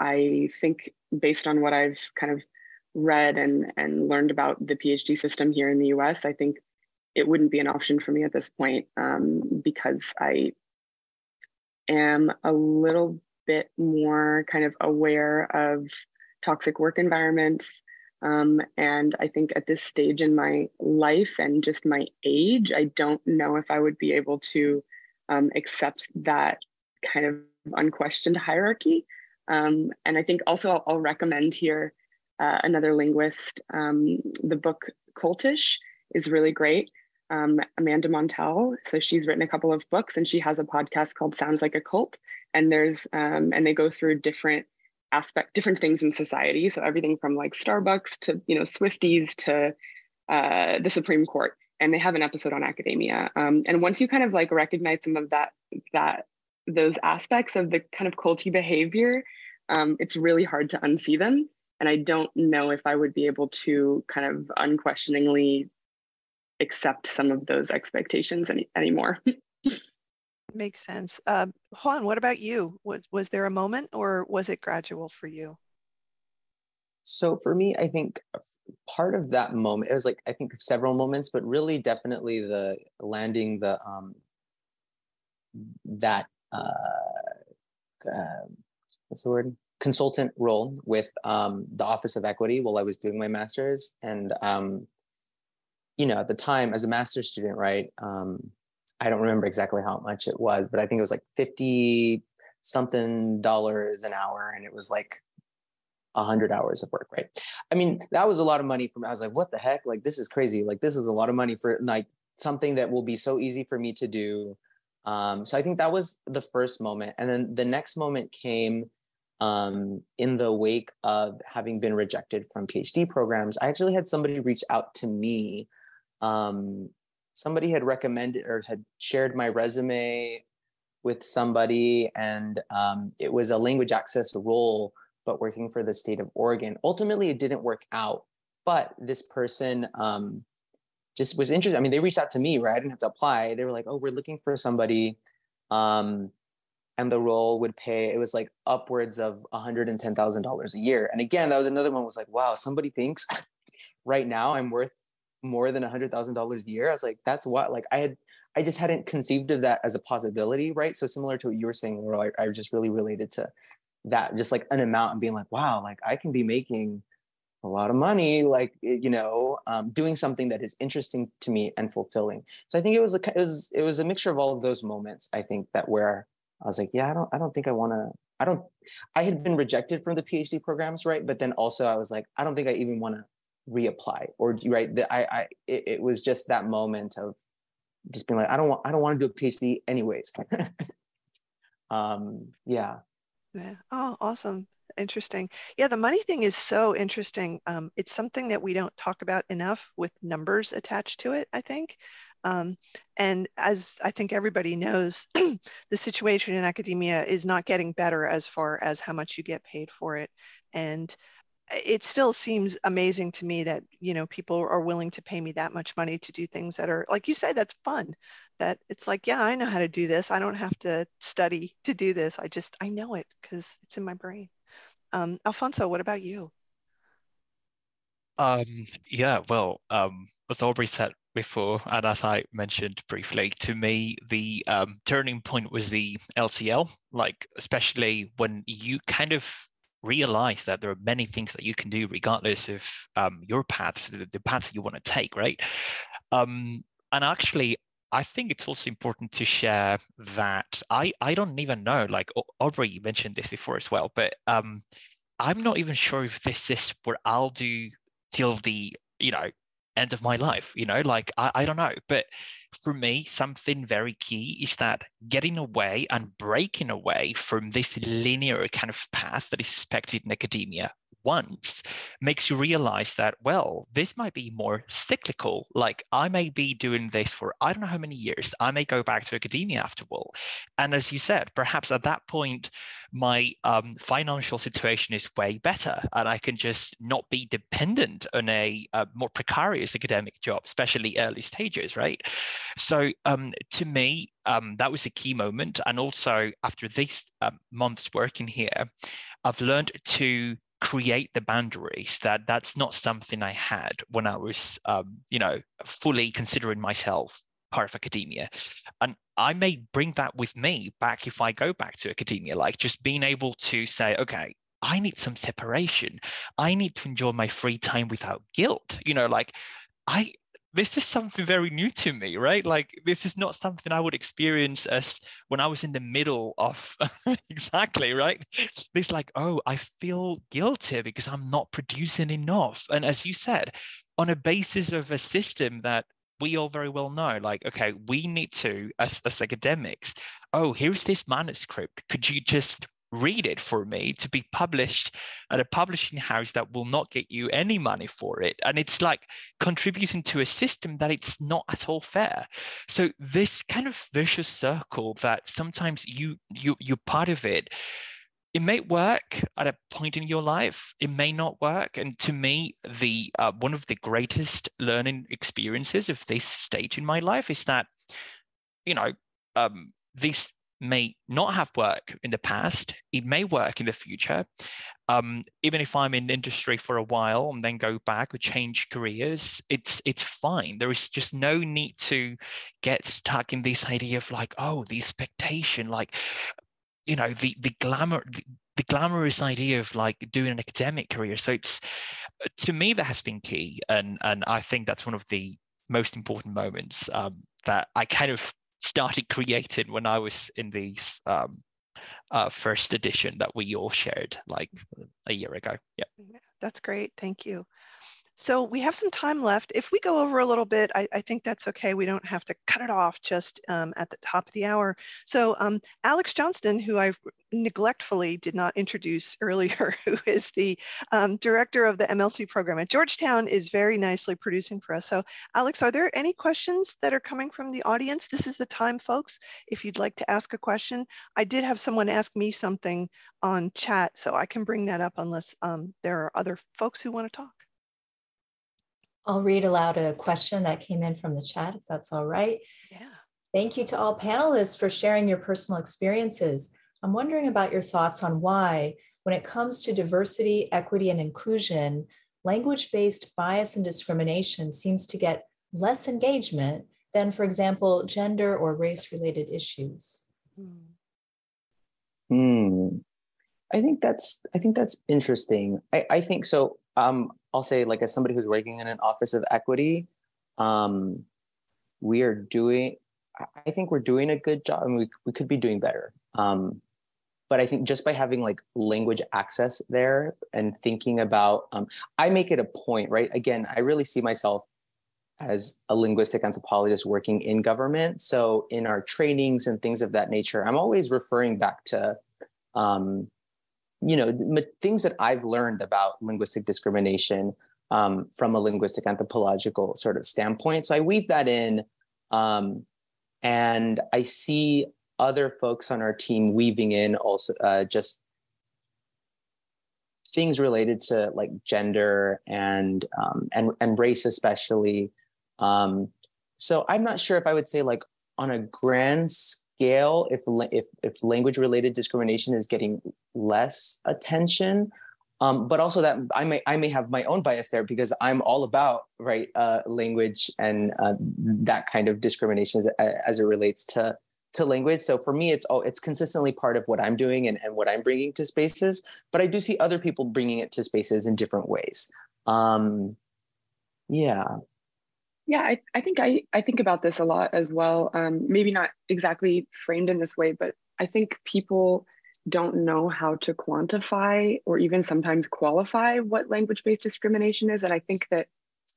I think based on what I've kind of read and and learned about the PhD system here in the U.S., I think it wouldn't be an option for me at this point um, because I am a little bit more kind of aware of toxic work environments. Um, and I think at this stage in my life and just my age, I don't know if I would be able to um, accept that kind of unquestioned hierarchy. Um, and I think also I'll, I'll recommend here uh, another linguist. Um, the book Cultish is really great. Um, Amanda Montell. So she's written a couple of books and she has a podcast called Sounds Like a Cult. And there's um, and they go through different aspect, different things in society. So everything from like Starbucks to you know Swifties to uh, the Supreme Court. And they have an episode on academia. Um, and once you kind of like recognize some of that that those aspects of the kind of culty behavior, um, it's really hard to unsee them. And I don't know if I would be able to kind of unquestioningly accept some of those expectations any, anymore. (laughs) Makes sense. Uh, Juan, what about you? Was was there a moment, or was it gradual for you? So for me, I think part of that moment, it was like I think several moments, but really definitely the landing the um that uh, uh, what's the word consultant role with um, the Office of Equity while I was doing my master's, and um, you know at the time as a master's student, right? Um, I don't remember exactly how much it was, but I think it was like fifty something dollars an hour, and it was like a hundred hours of work, right? I mean, that was a lot of money for me. I was like, what the heck? Like, this is crazy. Like, this is a lot of money for like something that will be so easy for me to do um, so I think that was the first moment. And then the next moment came um, in the wake of having been rejected from PhD programs. I actually had somebody reach out to me. Um, somebody had recommended or had shared my resume with somebody, and um, it was a language access role, but working for the state of Oregon. Ultimately, it didn't work out. But this person um, just was interested. I mean, they reached out to me, right? I didn't have to apply. They were like, "Oh, we're looking for somebody," um, and the role would pay. It was like upwards of one hundred and ten thousand dollars a year. And again, that was another one. Was like, wow, somebody thinks (laughs) right now I'm worth more than a hundred thousand dollars a year. I was like, that's what. Like, I had, I just hadn't conceived of that as a possibility, right? So similar to what you were saying, Laurel, I, I just really related to that, just like an amount and being like, wow, like I can be making a lot of money, like you know, um, doing something that is interesting to me and fulfilling. So I think it was a it was it was a mixture of all of those moments. I think that where I was like, yeah, I don't I don't think I want to. I don't. I had been rejected from the PhD programs, right? But then also I was like, I don't think I even want to reapply or right. That I I it, it was just that moment of just being like, I don't want I don't want to do a PhD anyways. (laughs) um, yeah. Yeah. Oh, awesome interesting. Yeah, the money thing is so interesting. Um, it's something that we don't talk about enough with numbers attached to it, I think. Um, and as I think everybody knows, (clears throat) the situation in academia is not getting better as far as how much you get paid for it. And it still seems amazing to me that you know people are willing to pay me that much money to do things that are like you say that's fun that it's like yeah i know how to do this i don't have to study to do this i just i know it because it's in my brain um, Alfonso, what about you? Um, yeah, well, um, as Aubrie said before, and as I mentioned briefly, to me, the um, turning point was the LCL, like, especially when you kind of realize that there are many things that you can do regardless of um, your paths, the, the paths you want to take, right? Um, and actually, I think it's also important to share that I I don't even know. Like Aubrie, you mentioned this before as well, but um, I'm not even sure if this is what I'll do till the you know end of my life you know like I, I don't know but for me something very key is that getting away and breaking away from this linear kind of path that is expected in academia once makes you realize that, well, this might be more cyclical. Like I may be doing this for I don't know how many years. I may go back to academia after all. And as you said, perhaps at that point, my um, financial situation is way better and I can just not be dependent on a, a more precarious academic job, especially early stages, right? So um, to me, um, that was a key moment. And also after these um, months working here, I've learned to create the boundaries that that's not something I had when I was, um, you know, fully considering myself part of academia. And I may bring that with me back if I go back to academia, like just being able to say, okay, I need some separation. I need to enjoy my free time without guilt. You know, like I this is something very new to me, right? Like this is not something I would experience as when I was in the middle of (laughs) exactly, right? It's like, oh, I feel guilty because I'm not producing enough. And as you said, on a basis of a system that we all very well know, like, okay, we need to, as, as academics, oh, here's this manuscript. Could you just read it for me to be published at a publishing house that will not get you any money for it. And it's like contributing to a system that it's not at all fair. So this kind of vicious circle that sometimes you you you're part of it it may work at a point in your life. It may not work. And to me the uh, one of the greatest learning experiences of this stage in my life is that you know um, these may not have worked in the past. It may work in the future. Um, even if I'm in industry for a while and then go back or change careers, it's it's fine. There is just no need to get stuck in this idea of like, oh, the expectation, like, you know, the the glamour. The, the glamorous idea of like doing an academic career. So it's to me that has been key, and and I think that's one of the most important moments um, that I kind of started creating when I was in these um, uh, first edition that we all shared like a year ago. Yeah. That's great. Thank you. So we have some time left. If we go over a little bit, I, I think that's okay. We don't have to cut it off just um, at the top of the hour. So um, Alex Johnston, who I neglectfully did not introduce (laughs) earlier, who is the um, director of the MLC program at Georgetown, is very nicely producing for us. So Alex, are there any questions that are coming from the audience? This is the time, folks, if you'd like to ask a question. I did have someone ask me something on chat, so I can bring that up unless um, there are other folks who want to talk. I'll read aloud a question that came in from the chat, if that's all right. Yeah. Thank you to all panelists for sharing your personal experiences. I'm wondering about your thoughts on why, when it comes to diversity, equity, and inclusion, language based bias and discrimination seems to get less engagement than, for example, gender or race related issues. Hmm. I think that's I think that's interesting. I, I think so. Um, I'll say like as somebody who's working in an office of equity, um, we are doing. I think we're doing a good job, and we we could be doing better. Um, but I think just by having like language access there and thinking about, um, I make it a point, right? Again, I really see myself as a linguistic anthropologist working in government. So in our trainings and things of that nature, I'm always referring back to um, you know things that i've learned about linguistic discrimination um, from a linguistic anthropological sort of standpoint. So i weave that in um, and i see other folks on our team weaving in also uh, just things related to like gender and um, and and race especially. Um, so i'm not sure if i would say like on a grand scale if if if language related discrimination is getting less attention um, but also that I may I may have my own bias there because I'm all about right uh, language and uh, that kind of discrimination as, as, it relates to to language. So for me, it's all it's consistently part of what I'm doing and, and what I'm bringing to spaces. But I do see other people bringing it to spaces in different ways. Um, yeah. Yeah, I, I think I, I think about this a lot as well. Um, maybe not exactly framed in this way, but I think people don't know how to quantify or even sometimes qualify what language-based discrimination is. And I think that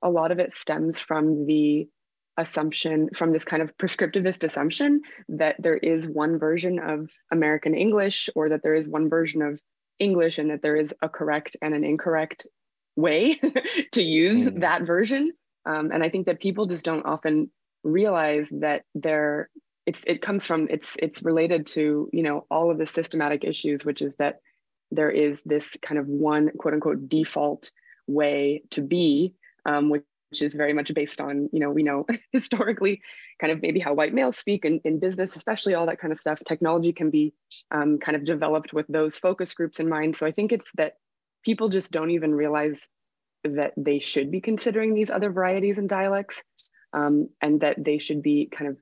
a lot of it stems from the assumption from this kind of prescriptivist assumption that there is one version of American English or that there is one version of English and that there is a correct and an incorrect way (laughs) to use mm. that version. Um, and I think that people just don't often realize that there it's it comes from it's it's related to you know all of the systematic issues, which is that there is this kind of one quote unquote default way to be, um, which which is very much based on, you know, we know (laughs) historically kind of maybe how white males speak in, in business, especially all that kind of stuff. Technology can be um, kind of developed with those focus groups in mind. So I think it's that people just don't even realize that they should be considering these other varieties and dialects um, and that they should be kind of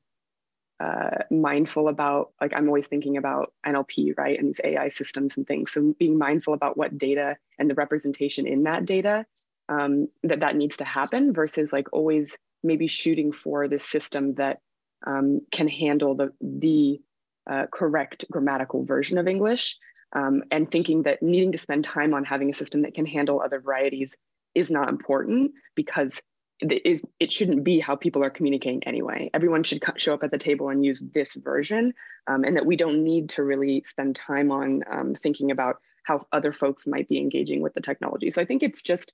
uh, mindful about like i'm always thinking about nlp right and these ai systems and things. So being mindful about what data and the representation in that data um, that that needs to happen versus like always maybe shooting for this system that um, can handle the the uh, correct grammatical version of English um, and thinking that needing to spend time on having a system that can handle other varieties is not important because it is it shouldn't be how people are communicating anyway. Everyone should show up at the table and use this version, um, and that we don't need to really spend time on um, thinking about how other folks might be engaging with the technology. So I think it's just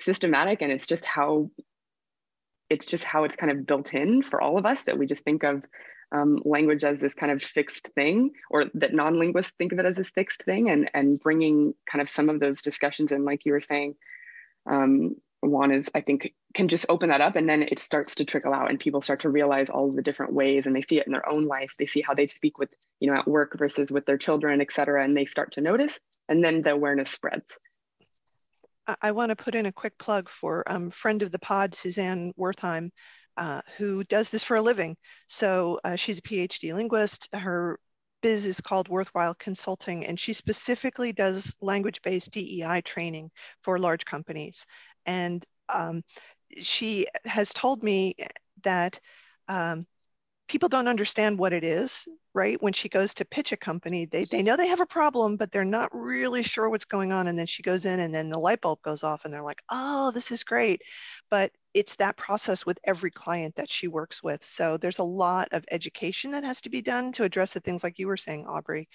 systematic and it's just how it's just how it's kind of built in for all of us that we just think of um, language as this kind of fixed thing or that non-linguists think of it as this fixed thing and and bringing kind of some of those discussions in like you were saying um, Juan is I think can just open that up and then it starts to trickle out and people start to realize all the different ways and they see it in their own life they see how they speak with you know at work versus with their children et cetera and they start to notice and then the awareness spreads I want to put in a quick plug for um, friend of the pod, Suzanne Wertheim, uh, who does this for a living. So uh, she's a PhD linguist. Her biz is called Worthwhile Consulting, and she specifically does language-based DEI training for large companies. And um, she has told me that um, people don't understand what it is right when she goes to pitch a company they, they know they have a problem but they're not really sure what's going on and then she goes in and then the light bulb goes off and they're like oh this is great. But it's that process with every client that she works with so there's a lot of education that has to be done to address the things like you were saying aubrie.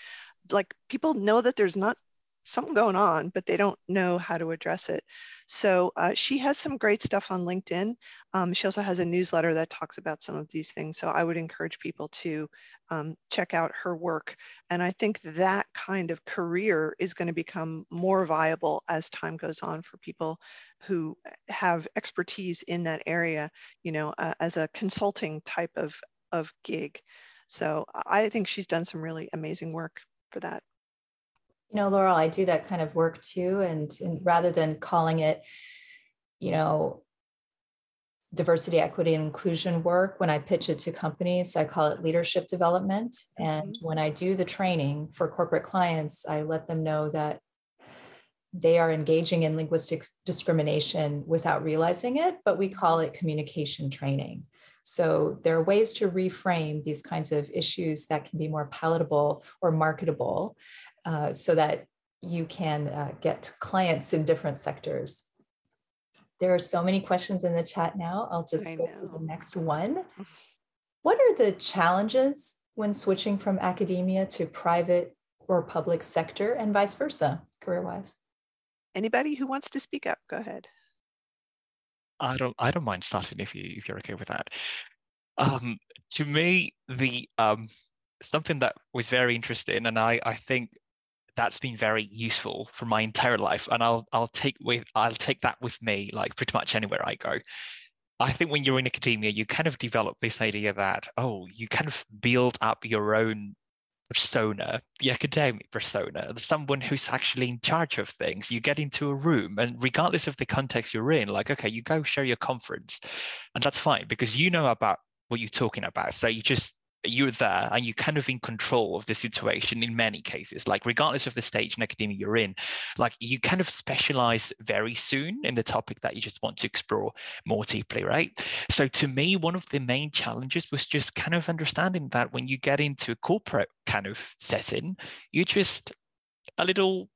Like people know that there's not something going on, but they don't know how to address it. So uh, she has some great stuff on LinkedIn. Um, she also has a newsletter that talks about some of these things. So I would encourage people to um, check out her work. And I think that kind of career is going to become more viable as time goes on for people who have expertise in that area, you know, uh, as a consulting type of, of gig. So I think she's done some really amazing work for that. You know, Laurel, I do that kind of work too. And, and rather than calling it, you know, diversity, equity, and inclusion work, when I pitch it to companies, I call it leadership development. And mm-hmm. when I do the training for corporate clients, I let them know that they are engaging in linguistic discrimination without realizing it, but we call it communication training. So there are ways to reframe these kinds of issues that can be more palatable or marketable uh, so that you can uh, get clients in different sectors. There are so many questions in the chat now. I'll just I go know. to the next one. What are the challenges when switching from academia to private or public sector and vice versa, career wise? Anybody who wants to speak up, go ahead. I don't I don't mind starting if you if you're okay with that. Um, to me, the um, something that was very interesting, and I I think that's been very useful for my entire life and i'll i'll take with i'll take that with me like pretty much anywhere i go. I think when you're in academia you kind of develop this idea that oh you kind of build up your own persona the academic persona someone who's actually in charge of things. You get into a room and regardless of the context you're in like okay you go share your conference and that's fine because you know about what you're talking about. So you just you're there and you're kind of in control of the situation in many cases. Like regardless of the stage in academia you're in like you kind of specialize very soon in the topic that you just want to explore more deeply right? So to me one of the main challenges was just kind of understanding that when you get into a corporate kind of setting you're just a little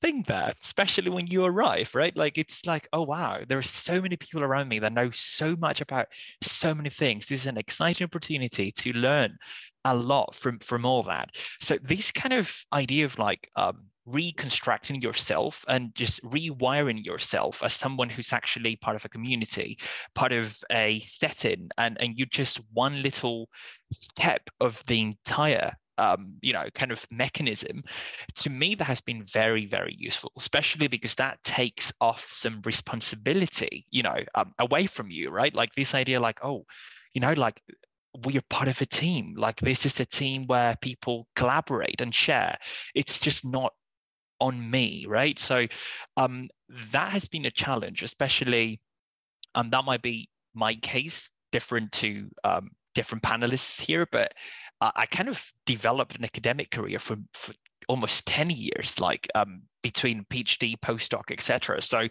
thing there, especially when you arrive, right? Like it's like, oh wow, there are so many people around me that know so much about so many things. This is an exciting opportunity to learn a lot from from all that. So this kind of idea of like um, reconstructing yourself and just rewiring yourself as someone who's actually part of a community, part of a setting, and and you're just one little step of the entire um, you know, kind of mechanism, to me that has been very, very useful, especially because that takes off some responsibility, you know, um, away from you, right? Like this idea, like, oh, you know, like we are part of a team. Like this is the team where people collaborate and share. It's just not on me, right? So um, that has been a challenge, especially, and um, that might be my case, different to um, different panelists here, but uh, I kind of developed an academic career for, for almost 10 years, like um, between PhD, postdoc, etc. So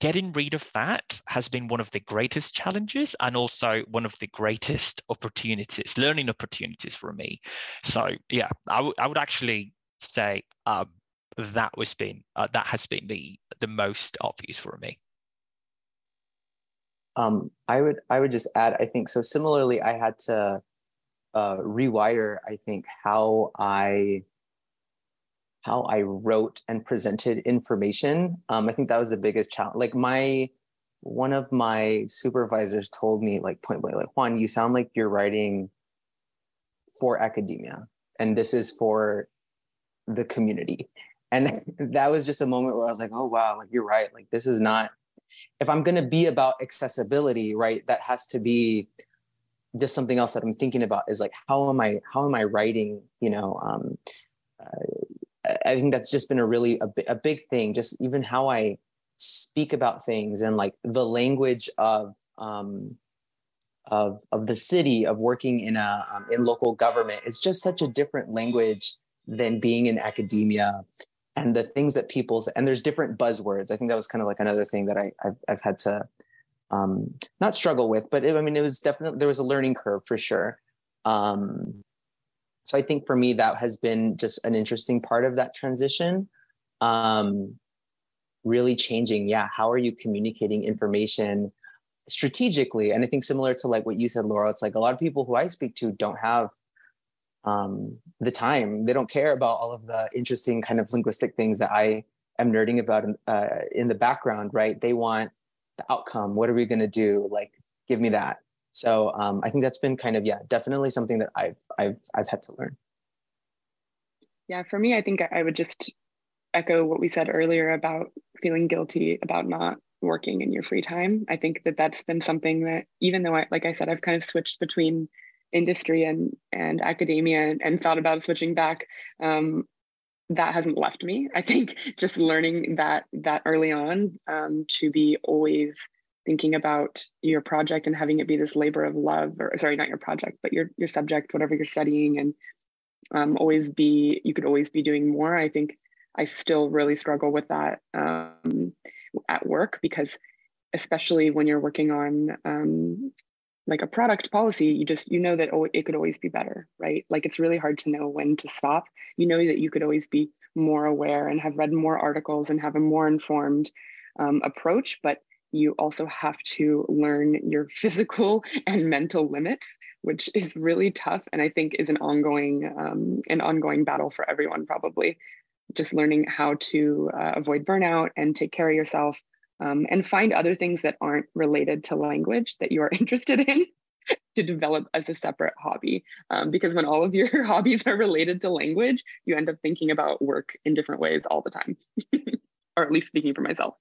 getting rid of that has been one of the greatest challenges and also one of the greatest opportunities, learning opportunities for me. So yeah, I, w- I would actually say um, that was been uh, that has been the the most obvious for me. Um, I would I would just add I think so similarly I had to uh, rewire I think how I how I wrote and presented information. Um, I think that was the biggest challenge. Like my one of my supervisors told me like point blank like Juan, you sound like you're writing for academia and this is for the community. And (laughs) that was just a moment where I was like, oh wow, like you're right. Like this is not if I'm going to be about accessibility, right, that has to be just something else that I'm thinking about is like, how am I, how am I writing, you know, um, I think that's just been a really, a, a big thing, just even how I speak about things and like the language of, um, of, of the city of working in a um, in local government it's just such a different language than being in academia and the things that people and there's different buzzwords. I think that was kind of like another thing that I I've, I've had to um, not struggle with, but it, I mean it was definitely there was a learning curve for sure. Um, so I think for me that has been just an interesting part of that transition. Um, really changing, yeah. How are you communicating information strategically? And I think similar to like what you said, Laurel, it's like a lot of people who I speak to don't have um, the time. They don't care about all of the interesting kind of linguistic things that I am nerding about in, uh, in the background, right? They want the outcome. What are we going to do? Like, give me that. So um, I think that's been kind of yeah, definitely something that I've I've I've had to learn. Yeah, for me, I think I would just echo what we said earlier about feeling guilty about not working in your free time. I think that that's been something that even though I like I said I've kind of switched between industry and and academia and, and thought about switching back um, that hasn't left me. I think just learning that that early on um, to be always thinking about your project and having it be this labor of love or sorry not your project but your your subject whatever you're studying and um, always be you could always be doing more. I think i still really struggle with that um, at work because especially when you're working on um, like a product policy you just you know that oh, it could always be better right? Like it's really hard to know when to stop. You know that you could always be more aware and have read more articles and have a more informed um, approach but you also have to learn your (laughs) physical and mental limits which is really tough and i think is an ongoing um, an ongoing battle for everyone probably. Just learning how to uh, avoid burnout and take care of yourself um, and find other things that aren't related to language that you're (laughs) interested in to develop as a separate hobby. Um, because when all of your (laughs) hobbies are related to language, you end up thinking about work in different ways all the time, (laughs) or at least speaking for myself.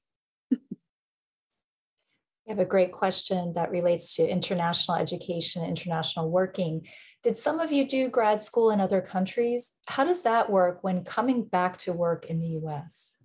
We have a great question that relates to international education, international working. Did some of you do grad school in other countries? How does that work when coming back to work in the US?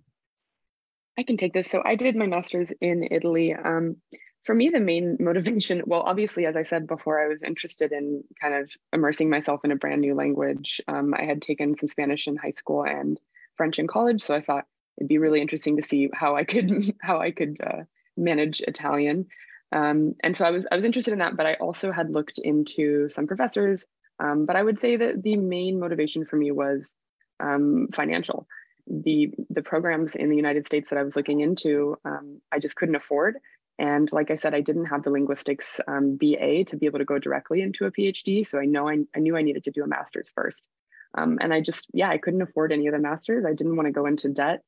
I can take this. So I did my master's in Italy. Um, for me, the main (laughs) motivation, well, obviously, as I said before, I was interested in kind of immersing myself in a brand new language. Um, I had taken some Spanish in high school and French in college, so I thought it'd be really interesting to see how I could (laughs) how I could uh, manage Italian. Um, and so I was I was interested in that, but I also had looked into some professors. Um, but I would say that the main motivation for me was um, financial. The the programs in the United States that I was looking into, um, I just couldn't afford. And like I said, I didn't have the linguistics um, BA to be able to go directly into a PhD. So I know I, I knew I needed to do a master's first. Um, and I just, yeah, I couldn't afford any of the masters. I didn't want to go into debt.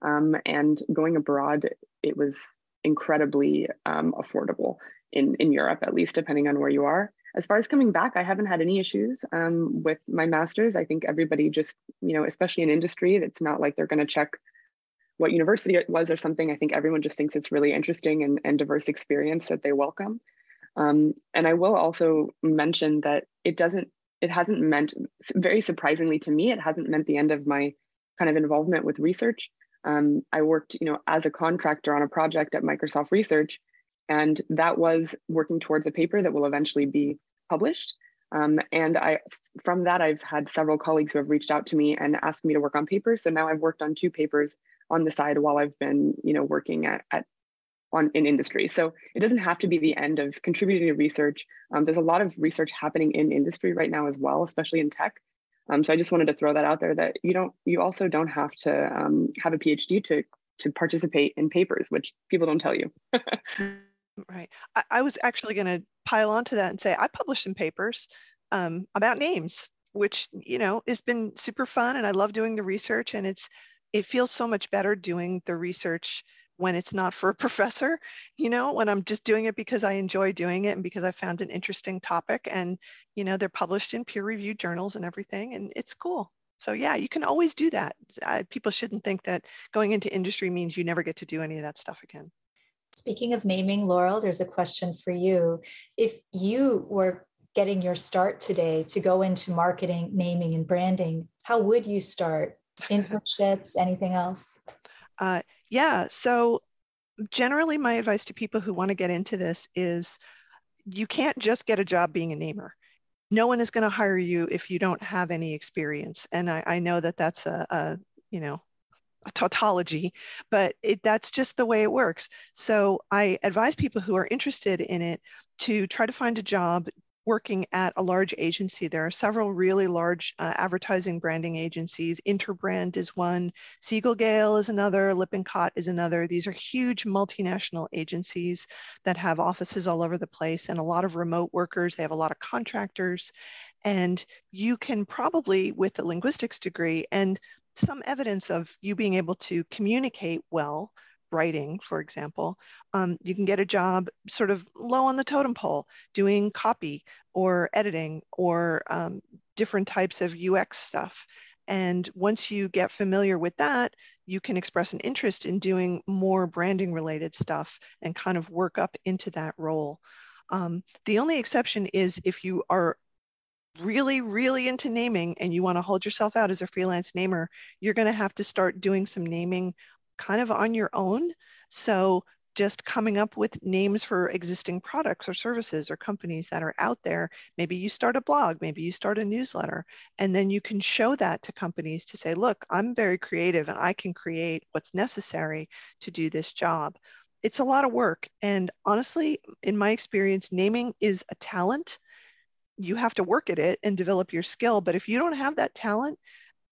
Um, and going abroad, it was incredibly um, affordable in, in Europe, at least depending on where you are. As far as coming back, I haven't had any issues um, with my master's. I think everybody just, you know, especially in industry, it's not like they're going to check what university it was or something. I think everyone just thinks it's really interesting and, and diverse experience that they welcome. Um, and I will also mention that it doesn't, it hasn't meant, very surprisingly to me, it hasn't meant the end of my kind of involvement with research. Um, I worked, you know, as a contractor on a project at Microsoft Research, and that was working towards a paper that will eventually be published. Um, and I, from that, I've had several colleagues who have reached out to me and asked me to work on papers. So now I've worked on two papers on the side while I've been, you know, working at, at on in industry. So it doesn't have to be the end of contributing to research. Um, there's a lot of research happening in industry right now as well, especially in tech. Um, so I just wanted to throw that out there that you don't, you also don't have to um, have a PhD to to participate in papers, which people don't tell you. (laughs) right. I, I, was actually going to pile onto that and say I published some papers um, about names, which you know has been super fun, and I love doing the research, and it's it feels so much better doing the research when it's not for a (laughs) professor, you know, when I'm just doing it because I enjoy doing it and because I found an interesting topic and, you know, they're published in peer reviewed journals and everything and it's cool. So yeah, you can always do that. People shouldn't think that going into industry means you never get to do any of that stuff again. Speaking of naming, Laurel, there's a question for you. If you were getting your start today to go into marketing, naming, and branding, how would you start? internships, (laughs) anything else? Uh, yeah. So, generally, my advice to people who want to get into this is you can't just get a job being a namer. No one is going to hire you if you don't have any experience. And I, I know that that's a, a, you know, tautology, but it, that's just the way it works. So I advise people who are interested in it to try to find a job working at a large agency. There are several really large uh, advertising branding agencies. Interbrand is one, Siegel Gale is another, Lippincott is another. These are huge multinational agencies that have offices all over the place and a lot of remote workers. They have a lot of contractors. And you can probably, with a linguistics degree and some evidence of you being able to communicate well writing, for example, um, you can get a job sort of low on the totem pole doing copy or editing or um, different types of UX stuff. And once you get familiar with that, you can express an interest in doing more branding related stuff and kind of work up into that role. Um, the only exception is if you are really, really into naming and you want to hold yourself out as a freelance namer, you're going to have to start doing some naming kind of on your own. So just coming up with names for existing products or services or companies that are out there. Maybe you start a blog, maybe you start a newsletter, and then you can show that to companies to say, look, I'm very creative and I can create what's necessary to do this job. It's a lot of work. And honestly, in my experience, naming is a talent. You have to work at it and develop your skill. But if you don't have that talent,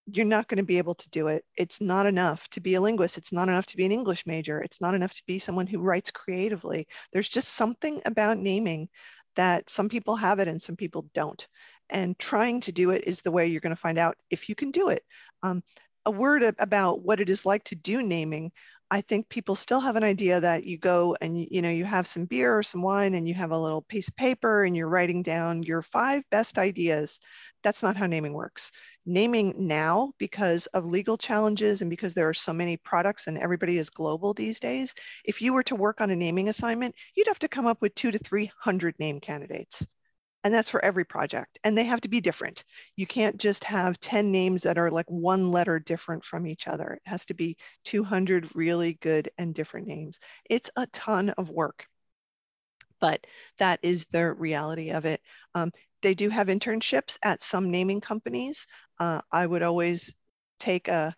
you're not going to be able to do it. It's not enough to be a linguist. It's not enough to be an English major. It's not enough to be someone who writes creatively. There's just something about naming that some people have it and some people don't. And trying to do it is the way you're going to find out if you can do it. Um, a word about what it is like to do naming. I think people still have an idea that you go and you know you have some beer or some wine and you have a little piece of paper and you're writing down your five best ideas. That's not how naming works naming now because of legal challenges and because there are so many products and everybody is global these days, if you were to work on a naming assignment, you'd have to come up with two to 300 name candidates. And that's for every project. And they have to be different. You can't just have 10 names that are like one letter different from each other. It has to be 200 really good and different names. It's a ton of work. but that is the reality of it. Um, they do have internships at some naming companies. Uh, I would always take a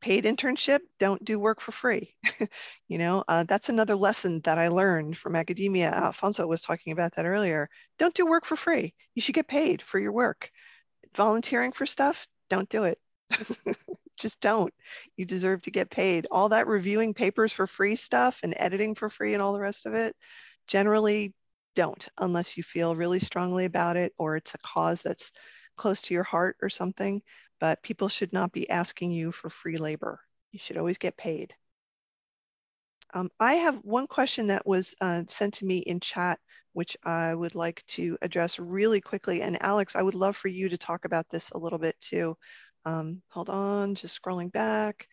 paid internship, don't do work for free. (laughs) you know, uh, that's another lesson that I learned from academia. Alfonso was talking about that earlier. Don't do work for free. You should get paid for your work. Volunteering for stuff, don't do it. (laughs) Just don't. You deserve to get paid. All that reviewing papers for free stuff and editing for free and all the rest of it, generally don't unless you feel really strongly about it or it's a cause that's close to your heart or something but people should not be asking you for free labor. You should always get paid. Um, I have one question that was uh, sent to me in chat, which I would like to address really quickly. And Alex, I would love for you to talk about this a little bit too. Um, hold on, just scrolling back.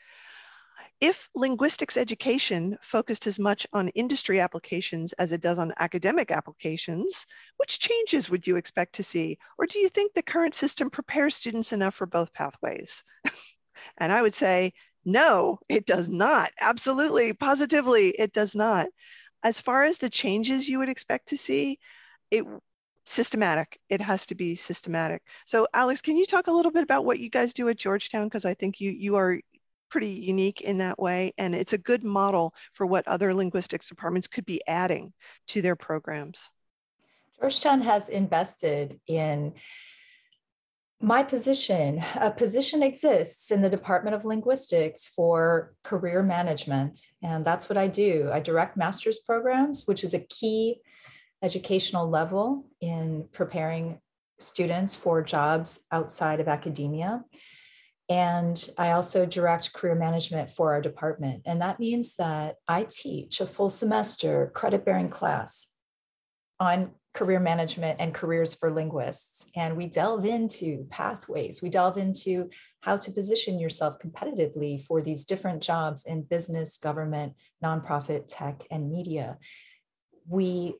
If linguistics education focused as much on industry applications as it does on academic applications, which changes would you expect to see? Or do you think the current system prepares students enough for both pathways? (laughs) and I would say, no, it does not. Absolutely, positively, it does not. As far as the changes you would expect to see, it systematic. It has to be systematic. So Alex, can you talk a little bit about what you guys do at Georgetown? Because I think you you are pretty unique in that way. And it's a good model for what other linguistics departments could be adding to their programs. Georgetown has invested in my position. A position exists in the Department of Linguistics for career management. And that's what I do. I direct master's programs, which is a key educational level in preparing students for jobs outside of academia. And I also direct career management for our department. And that means that I teach a full semester credit bearing class on career management and careers for linguists. And we delve into pathways, we delve into how to position yourself competitively for these different jobs in business, government, nonprofit, tech, and media. We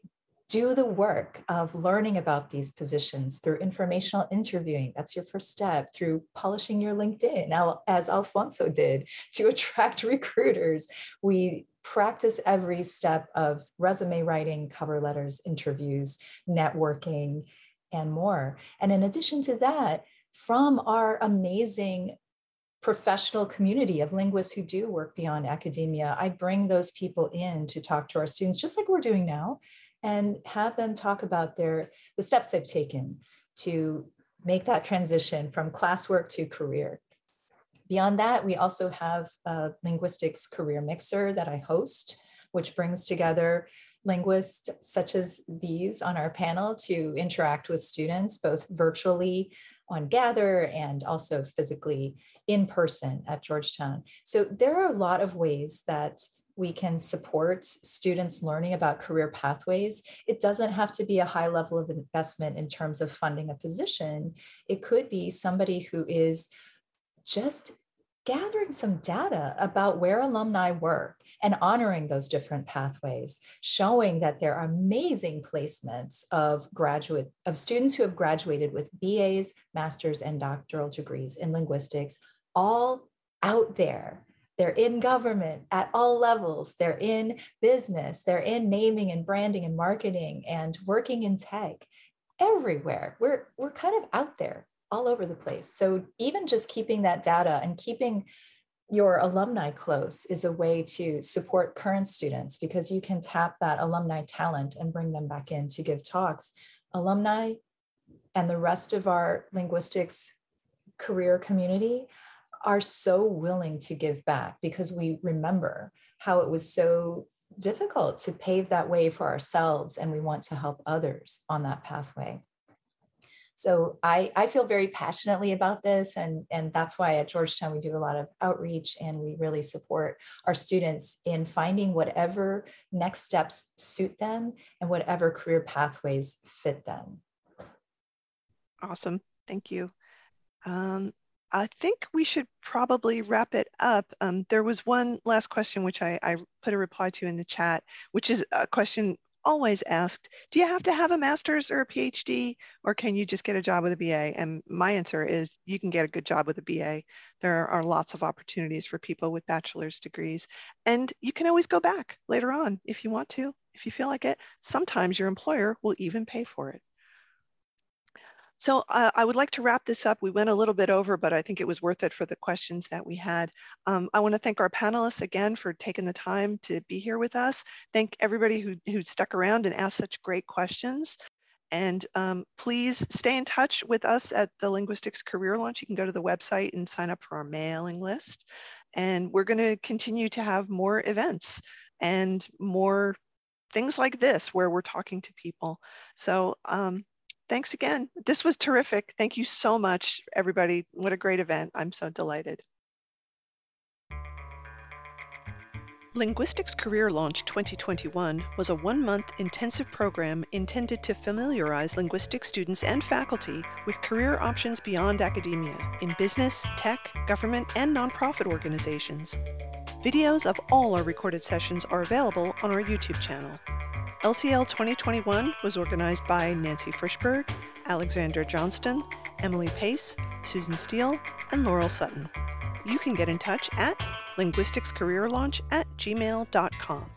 do the work of learning about these positions through informational interviewing. That's your first step through polishing your LinkedIn, as Alfonso did to attract (laughs) recruiters. We practice every step of resume writing, cover letters, interviews, networking, and more. And in addition to that, from our amazing professional community of linguists who do work beyond academia, I bring those people in to talk to our students, just like we're doing now and have them talk about their the steps they've taken to make that transition from classwork to career. Beyond that, we also have a linguistics career mixer that I host, which brings together linguists such as these on our panel to interact with students both virtually on Gather and also physically in person at Georgetown. So there are a lot of ways that we can support students learning about career pathways. It doesn't have to be a high level of investment in terms of funding a position. It could be somebody who is just gathering some data about where alumni work and honoring those different pathways, showing that there are amazing placements of graduate of students who have graduated with BAs, masters, and doctoral degrees in linguistics, all out there they're in government at all levels. They're in business. They're in naming and branding and marketing and working in tech everywhere. We're, we're kind of out there all over the place. So even just keeping that data and keeping your alumni close is a way to support current students because you can tap that alumni talent and bring them back in to give talks. Alumni and the rest of our linguistics career community are so willing to give back because we remember how it was so difficult to pave that way for ourselves and we want to help others on that pathway. So I, I feel very passionately about this and, and that's why at georgetown we do a lot of outreach and we really support our students in finding whatever next steps suit them and whatever career pathways fit them. Awesome. Thank you. Um, I think we should probably wrap it up. Um, there was one last question which I, I, put a reply to in the chat, which is a question always asked. Do you have to have a master's or a PhD, or can you just get a job with a BA? And my answer is you can get a good job with a BA. There are lots of opportunities for people with bachelor's degrees. And you can always go back later on if you want to. if you feel like it. Sometimes your employer will even pay for it. So uh, I would like to wrap this up. We went a little bit over, but I think it was worth it for the questions that we had. Um, I want to thank our panelists again for taking the time to be here with us. Thank everybody who, who stuck around and asked such great questions. And um, please stay in touch with us at the Linguistics Career Launch. You can go to the website and sign up for our mailing list. And we're going to continue to have more events and more things like this where we're talking to people. So um, thanks again. This was terrific. Thank you so much, everybody. What a great event. I'm so delighted. Linguistics Career Launch 2021 was a one month intensive program intended to familiarize linguistics students and faculty with career options beyond academia in business, tech, government, and nonprofit organizations. Videos of all our recorded sessions are available on our YouTube channel. LCL 2021 was organized by Nancy Frishberg, Alexander Johnston, Emily Pace, Susan Steele, and Laurel Sutton. You can get in touch at linguisticscareerlaunch at gmail.com.